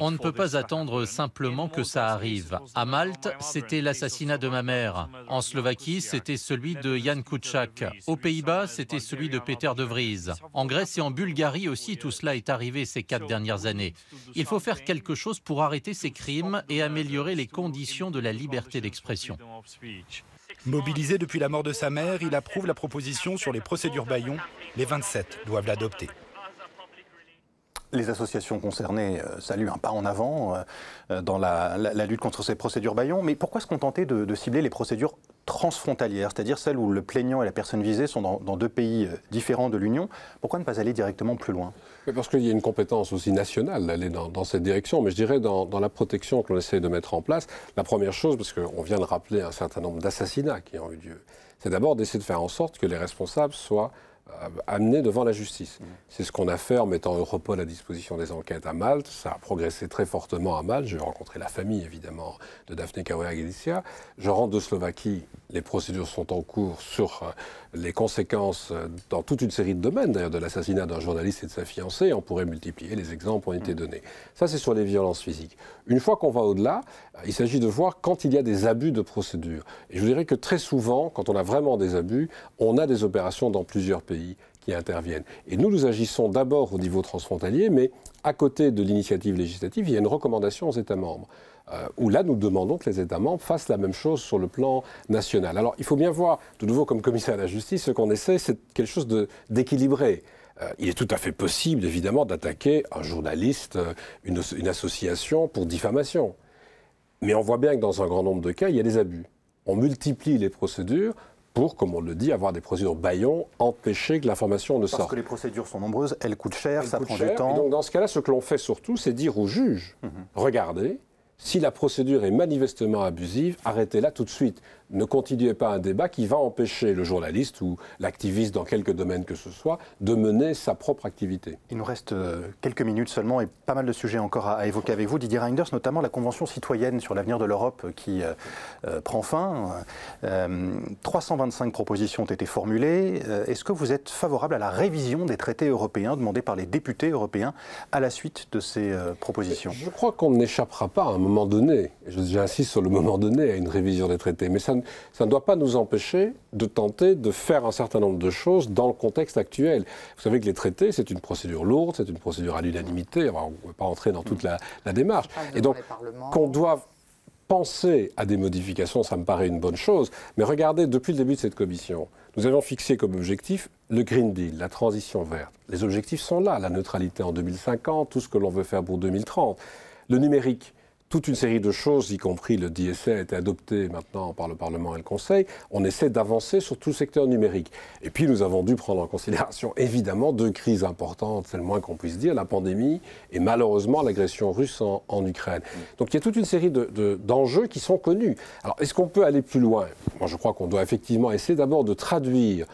On ne peut pas attendre simplement que ça arrive. À Malte, c'était l'assassinat de ma mère. En Slovaquie, c'était celui de Jan Kuciak. Aux Pays-Bas, c'était celui de Peter de Vries. En Grèce et en Bulgarie aussi, tout cela est arrivé ces quatre dernières années. Il faut faire quelque chose pour arrêter ces crimes et améliorer les conditions de la liberté d'expression. Mobilisé depuis la mort de sa mère, il approuve la proposition sur les procédures Bayon. Les 27 doivent l'adopter. Les associations concernées euh, saluent un pas en avant euh, euh, dans la, lutte contre ces procédures Bayon, mais pourquoi se contenter de, cibler les procédures transfrontalières, c'est-à-dire celles où le plaignant et la personne visée sont dans, deux pays différents de l'Union? Pourquoi ne pas aller directement plus loin? Parce qu'il y a une compétence aussi nationale d'aller dans, cette direction, mais je dirais dans, dans la protection que l'on essaie de mettre en place, la première chose, parce qu'on vient de rappeler un certain nombre d'assassinats qui ont eu lieu, c'est d'abord d'essayer de faire en sorte que les responsables soient euh, amené devant la justice. C'est ce qu'on a fait en mettant Europol à disposition des enquêtes à Malte. Ça a progressé très fortement à Malte. J'ai rencontré la famille, évidemment, de Daphne Caruana Galicia. Je rentre de Slovaquie. Les procédures sont en cours sur euh, les conséquences euh, dans toute une série de domaines, d'ailleurs, de l'assassinat d'un journaliste et de sa fiancée. On pourrait multiplier, les exemples ont été donnés. Ça, c'est sur les violences physiques. Une fois qu'on va au-delà, il s'agit de voir quand il y a des abus de procédure. Et je vous dirais que très souvent, quand on a vraiment des abus, on a des opérations dans plusieurs pays qui interviennent. Et nous, nous agissons d'abord au niveau transfrontalier, mais à côté de l'initiative législative, il y a une recommandation aux États membres. Euh, où là, nous demandons que les États membres fassent la même chose sur le plan national. Alors, il faut bien voir, de nouveau, comme commissaire à la justice, ce qu'on essaie, c'est quelque chose d'équilibré. Euh, il est tout à fait possible, évidemment, d'attaquer un journaliste, euh, une, une association pour diffamation. Mais on voit bien que dans un grand nombre de cas, il y a des abus. On multiplie les procédures pour, comme on le dit, avoir des procédures baillons, empêcher que l'information ne sorte. Parce que les procédures sont nombreuses, elles coûtent cher, ça prend du temps. Et donc dans ce cas-là, ce que l'on fait surtout, c'est dire au juge, mhm. regardez, si la procédure est manifestement abusive, arrêtez-la tout de suite ne continuez pas un débat qui va empêcher le journaliste ou l'activiste dans quelque domaine que ce soit de mener sa propre activité. Il nous reste euh, quelques minutes seulement et pas mal de sujets encore à, évoquer avec vous. Didier Reinders, notamment la Convention citoyenne sur l'avenir de l'Europe qui euh, euh, prend fin. 325 propositions ont été formulées. Est-ce que vous êtes favorable à la révision des traités européens demandés par les députés européens à la suite de ces propositions? Je crois qu'on n'échappera pas à un moment donné, j'insiste sur le moment donné, à une révision des traités. Mais ça ça ne doit pas nous empêcher de tenter de faire un certain nombre de choses dans le contexte actuel. Vous savez que les traités, c'est une procédure lourde, c'est une procédure à l'unanimité, on ne peut pas entrer dans toute la, démarche. Et donc, qu'on doive penser à des modifications, ça me paraît une bonne chose. Mais regardez, depuis le début de cette commission, nous avons fixé comme objectif le Green Deal, la transition verte. Les objectifs sont là, la neutralité en 2050, tout ce que l'on veut faire pour 2030. Le numérique, toute une série de choses, y compris le DSA a été adopté maintenant par le Parlement et le Conseil. On essaie d'avancer sur tout le secteur numérique. Et puis nous avons dû prendre en considération évidemment deux crises importantes, c'est le moins qu'on puisse dire, la pandémie et malheureusement l'agression russe en, Ukraine. Donc il y a toute une série d'enjeux qui sont connus. Alors est-ce qu'on peut aller plus loin? Moi je crois qu'on doit effectivement essayer d'abord de traduire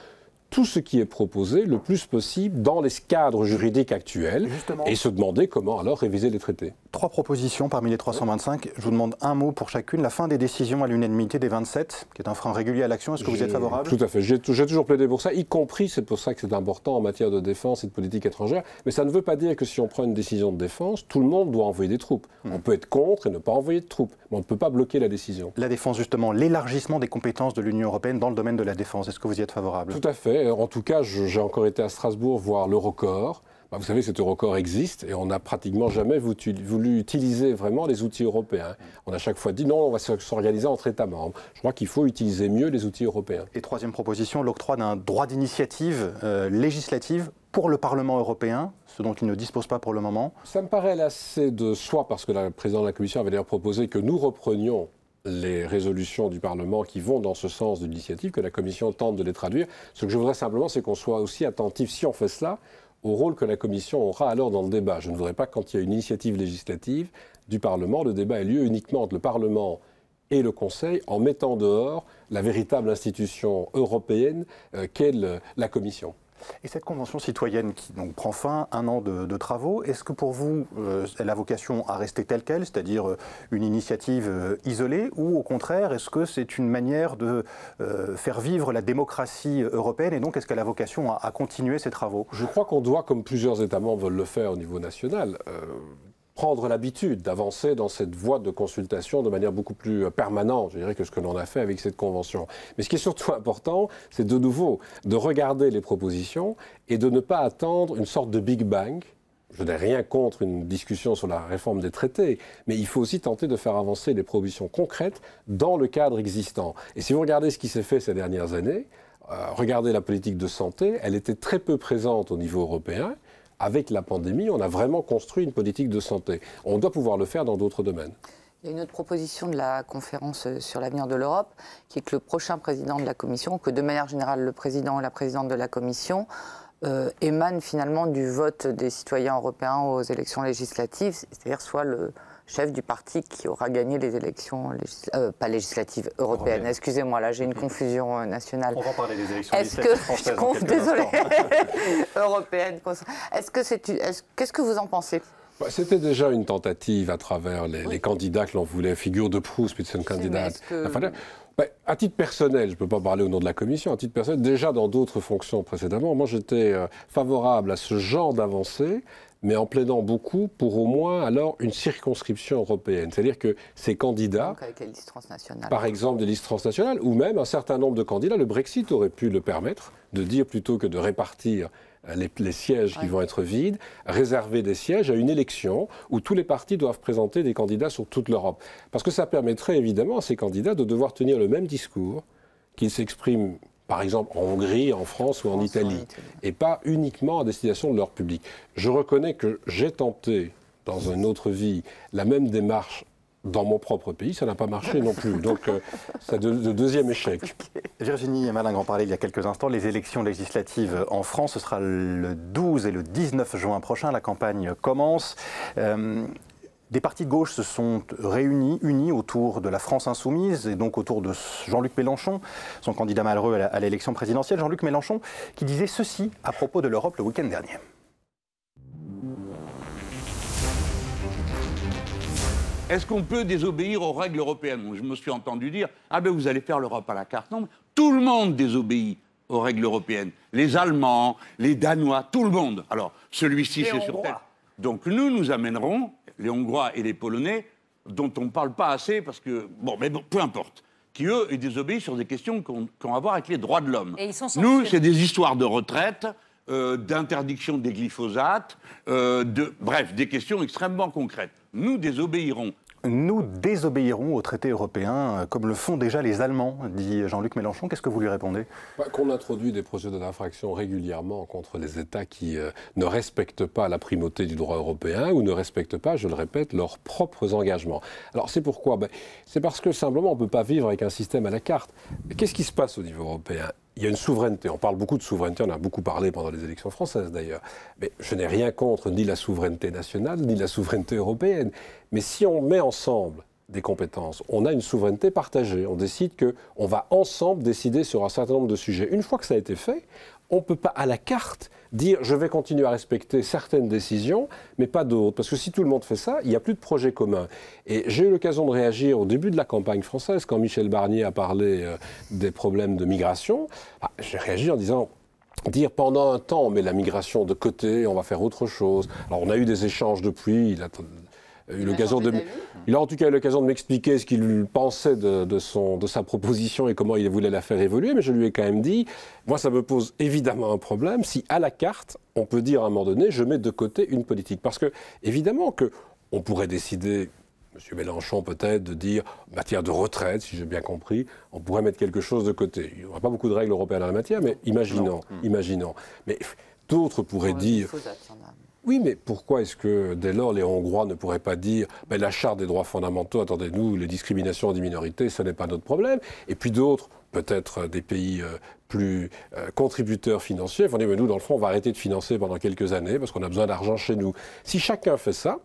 tout ce qui est proposé le plus possible dans les cadres juridiques actuels et se demander comment alors réviser les traités. Trois propositions parmi les 325. Je vous demande un mot pour chacune. La fin des décisions à l'unanimité des 27, qui est un frein régulier à l'action. Est-ce que vous êtes favorable? Tout à fait. J'ai toujours plaidé pour ça, y compris, c'est pour ça que c'est important en matière de défense et de politique étrangère. Mais ça ne veut pas dire que si on prend une décision de défense, tout le monde doit envoyer des troupes. Hmm. On peut être contre et ne pas envoyer de troupes, mais on ne peut pas bloquer la décision. La défense, justement, l'élargissement des compétences de l'Union européenne dans le domaine de la défense. Est-ce que vous y êtes favorable? Tout à fait. En tout cas, j'ai encore été à Strasbourg voir l'Eurocorps. Bah, vous savez, cet Eurocorps existe et on n'a pratiquement jamais voulu utiliser vraiment les outils européens. On a chaque fois dit non, on va s'organiser entre États membres. Je crois qu'il faut utiliser mieux les outils européens. Et troisième proposition, l'octroi d'un droit d'initiative euh, législative pour le Parlement européen, ce dont il ne dispose pas pour le moment Ça me paraît assez de soi, parce que le président de la Commission avait d'ailleurs proposé que nous reprenions les résolutions du Parlement qui vont dans ce sens de l'initiative, que la Commission tente de les traduire. Ce que je voudrais simplement, c'est qu'on soit aussi attentif, si on fait cela, au rôle que la Commission aura alors dans le débat. Je ne voudrais pas, quand il y a une initiative législative du Parlement, le débat ait lieu uniquement entre le Parlement et le Conseil en mettant dehors la véritable institution européenne euh, qu'est la Commission. Et cette convention citoyenne qui donc prend fin, un an de, travaux, est-ce que pour vous, euh, elle a vocation à rester telle qu'elle, c'est-à-dire euh, une initiative euh, isolée, ou au contraire, est-ce que c'est une manière de faire vivre la démocratie européenne, et donc est-ce qu'elle a vocation à, à, continuer ces travaux? Je crois qu'on doit, comme plusieurs États membres veulent le faire au niveau national, prendre l'habitude d'avancer dans cette voie de consultation de manière beaucoup plus euh, permanente, je dirais, que ce que l'on a fait avec cette convention. Mais ce qui est surtout important, c'est de nouveau de regarder les propositions et de ne pas attendre une sorte de Big Bang. Je n'ai rien contre une discussion sur la réforme des traités, mais il faut aussi tenter de faire avancer les propositions concrètes dans le cadre existant. Et si vous regardez ce qui s'est fait ces dernières années, euh, regardez la politique de santé, elle était très peu présente au niveau européen avec la pandémie, on a vraiment construit une politique de santé. On doit pouvoir le faire dans d'autres domaines. Il y a une autre proposition de la conférence sur l'avenir de l'Europe, qui est que le prochain président de la Commission, que de manière générale le président et la présidente de la Commission, euh, émane finalement du vote des citoyens européens aux élections législatives, c'est-à-dire soit le, chef du parti qui aura gagné les élections, euh, pas législatives, européennes. Excusez-moi, là j'ai une confusion euh, nationale. On va parler des élections législatives françaises. Que, désolée, européennes. Est-ce que c'est, qu'est-ce que vous en pensez? Bah, c'était déjà une tentative à travers les, candidats que l'on voulait, figure de proue, Spitzenkandidat. Que... Bah, à titre personnel, je ne peux pas parler au nom de la Commission, à titre personnel, déjà dans d'autres fonctions précédemment, moi j'étais euh, favorable à ce genre d'avancée mais en plaidant beaucoup pour au moins alors une circonscription européenne. C'est-à-dire que ces candidats, par exemple des listes transnationales, ou même un certain nombre de candidats, le Brexit aurait pu le permettre, de dire plutôt que de répartir euh, les, sièges qui vont être vides, réserver des sièges à une élection où tous les partis doivent présenter des candidats sur toute l'Europe. Parce que ça permettrait évidemment à ces candidats de devoir tenir le même discours, qu'ils s'expriment par exemple en Hongrie, en France ou en, Italie, et pas uniquement à destination de leur public. Je reconnais que j'ai tenté, dans une autre vie, la même démarche dans mon propre pays, ça n'a pas marché non plus. Donc, euh, c'est le deuxième échec. Virginie Malingre en parlait il y a quelques instants. Les élections législatives en France, ce sera le 12 et le 19 juin prochain. La campagne commence. Euh, des partis de gauche se sont réunis, unis autour de la France insoumise et donc autour de Jean-Luc Mélenchon, son candidat malheureux à l'élection présidentielle. Jean-Luc Mélenchon qui disait ceci à propos de l'Europe le week-end dernier. Est-ce qu'on peut désobéir aux règles européennes? Je me suis entendu dire Ah ben vous allez faire l'Europe à la carte. Non, tout le monde désobéit aux règles européennes. Les Allemands, les Danois, tout le monde. Alors, celui-ci, c'est sur tête. Donc nous, nous amènerons les Hongrois et les Polonais, dont on ne parle pas assez parce que. Bon, mais bon, peu importe. Qui, eux, ils désobéissent sur des questions qui ont, à voir avec les droits de l'homme. Nous, c'est des histoires de retraite, euh, d'interdiction des glyphosates, euh, de, bref, des questions extrêmement concrètes. Nous désobéirons nous désobéirons au traité européen, euh, comme le font déjà les Allemands, dit Jean-Luc Mélenchon. Qu'est-ce que vous lui répondez? Bah, Qu'on introduit des procédures d'infraction régulièrement contre les États qui euh, ne respectent pas la primauté du droit européen ou ne respectent pas, je le répète, leurs propres engagements. Alors c'est pourquoi? Bah, C'est parce que simplement on ne peut pas vivre avec un système à la carte. Qu'est-ce qui se passe au niveau européen? Il y a une souveraineté. On parle beaucoup de souveraineté, on a beaucoup parlé pendant les élections françaises d'ailleurs. Mais je n'ai rien contre ni la souveraineté nationale, ni la souveraineté européenne. Mais si on met ensemble des compétences, on a une souveraineté partagée. On décide qu'on va ensemble décider sur un certain nombre de sujets. Une fois que ça a été fait, on ne peut pas à la carte dire je vais continuer à respecter certaines décisions, mais pas d'autres. Parce que si tout le monde fait ça, il n'y a plus de projet commun. Et j'ai eu l'occasion de réagir au début de la campagne française, quand Michel Barnier a parlé euh, des problèmes de migration. Ah, j'ai réagi en disant dire pendant un temps on met la migration de côté, on va faire autre chose. Alors on a eu des échanges depuis, eu l'occasion de, il a en tout cas eu l'occasion de m'expliquer ce qu'il pensait de, son, de sa proposition et comment il voulait la faire évoluer, mais je lui ai quand même dit, moi ça me pose évidemment un problème si à la carte, on peut dire à un moment donné, je mets de côté une politique. Parce que évidemment que on pourrait décider M. Mélenchon peut-être de dire, en matière de retraite, si j'ai bien compris, on pourrait mettre quelque chose de côté. Il n'y aura pas beaucoup de règles européennes en la matière, mais imaginons, imaginons. Mais d'autres pourraient dire... Oui, mais pourquoi est-ce que dès lors les Hongrois ne pourraient pas dire ben, la charte des droits fondamentaux, attendez-nous, les discriminations des minorités, ce n'est pas notre problème Et puis d'autres, peut-être des pays euh, plus euh, contributeurs financiers, vont dire mais nous, dans le fond, on va arrêter de financer pendant quelques années parce qu'on a besoin d'argent chez nous. Si chacun fait ça,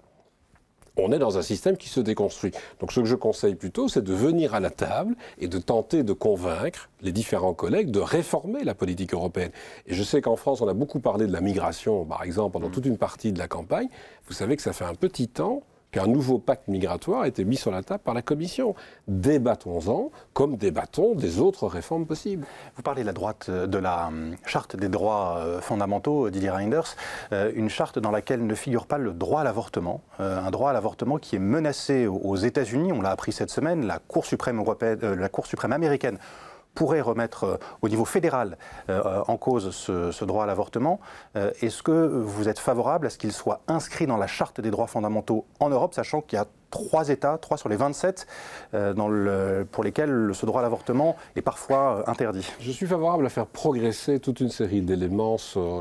on est dans un système qui se déconstruit. Donc ce que je conseille plutôt, c'est de venir à la table et de tenter de convaincre les différents collègues de réformer la politique européenne. Et je sais qu'en France, on a beaucoup parlé de la migration, par exemple, pendant mmh. toute une partie de la campagne. Vous savez que ça fait un petit temps qu'un nouveau pacte migratoire a été mis sur la table par la Commission. Débattons-en comme débattons des autres réformes possibles. Vous parlez de la droite euh, de la hum, charte des droits euh, fondamentaux, Didier Reinders, euh, une charte dans laquelle ne figure pas le droit à l'avortement, un droit à l'avortement qui est menacé aux États-Unis, on l'a appris cette semaine, la Cour suprême, la Cour suprême américaine pourrait remettre euh, au niveau fédéral euh, en cause ce, droit à l'avortement. Euh, est-ce que vous êtes favorable à ce qu'il soit inscrit dans la charte des droits fondamentaux en Europe, sachant qu'il y a trois États, trois sur les 27, euh, dans le, pour lesquels ce droit à l'avortement est parfois euh, interdit. Je suis favorable à faire progresser toute une série d'éléments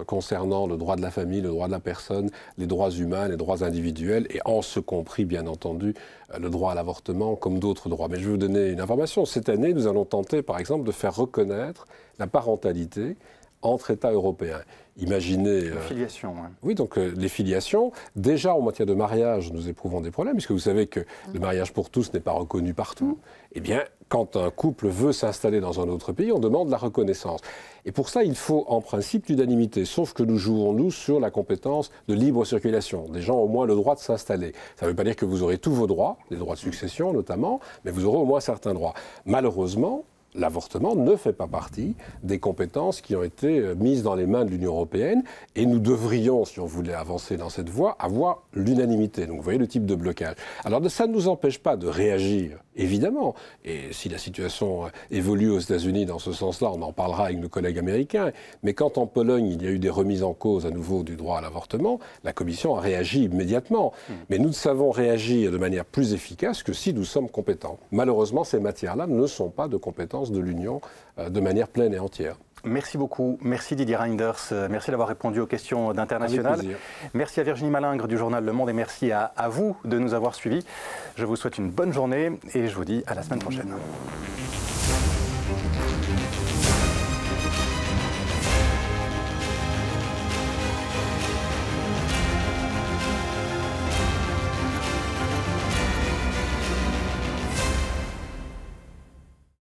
concernant le droit de la famille, le droit de la personne, les droits humains, les droits individuels, et en ce compris, bien entendu, euh, le droit à l'avortement comme d'autres droits. Mais je vais vous donner une information. Cette année, nous allons tenter, par exemple, de faire reconnaître la parentalité entre États européens. Imaginez. Les filiations. Oui, donc euh, les filiations. Déjà, en matière de mariage, nous éprouvons des problèmes, puisque vous savez que le mariage pour tous n'est pas reconnu partout. Eh bien, quand un couple veut s'installer dans un autre pays, on demande la reconnaissance. Et pour ça, il faut en principe l'unanimité, sauf que nous jouons, nous, sur la compétence de libre circulation. Des gens ont au moins le droit de s'installer. Ça ne veut pas dire que vous aurez tous vos droits, les droits de succession notamment, mais vous aurez au moins certains droits. Malheureusement, l'avortement ne fait pas partie des compétences qui ont été euh, mises dans les mains de l'Union européenne et nous devrions, si on voulait avancer dans cette voie, avoir l'unanimité. Donc vous voyez le type de blocage. Alors ça ne nous empêche pas de réagir, évidemment. Et si la situation euh, évolue aux États-Unis dans ce sens-là, on en parlera avec nos collègues américains. Mais quand en Pologne, il y a eu des remises en cause à nouveau du droit à l'avortement, la Commission a réagi immédiatement. Hmm. Mais nous ne savons réagir de manière plus efficace que si nous sommes compétents. Malheureusement, ces matières-là ne sont pas de compétences de l'Union euh, de manière pleine et entière. Merci beaucoup. Merci Didier Reinders. Merci d'avoir répondu aux questions d'International. Merci à Virginie Malingre du journal Le Monde et merci à, à vous de nous avoir suivis. Je vous souhaite une bonne journée et je vous dis à la semaine prochaine.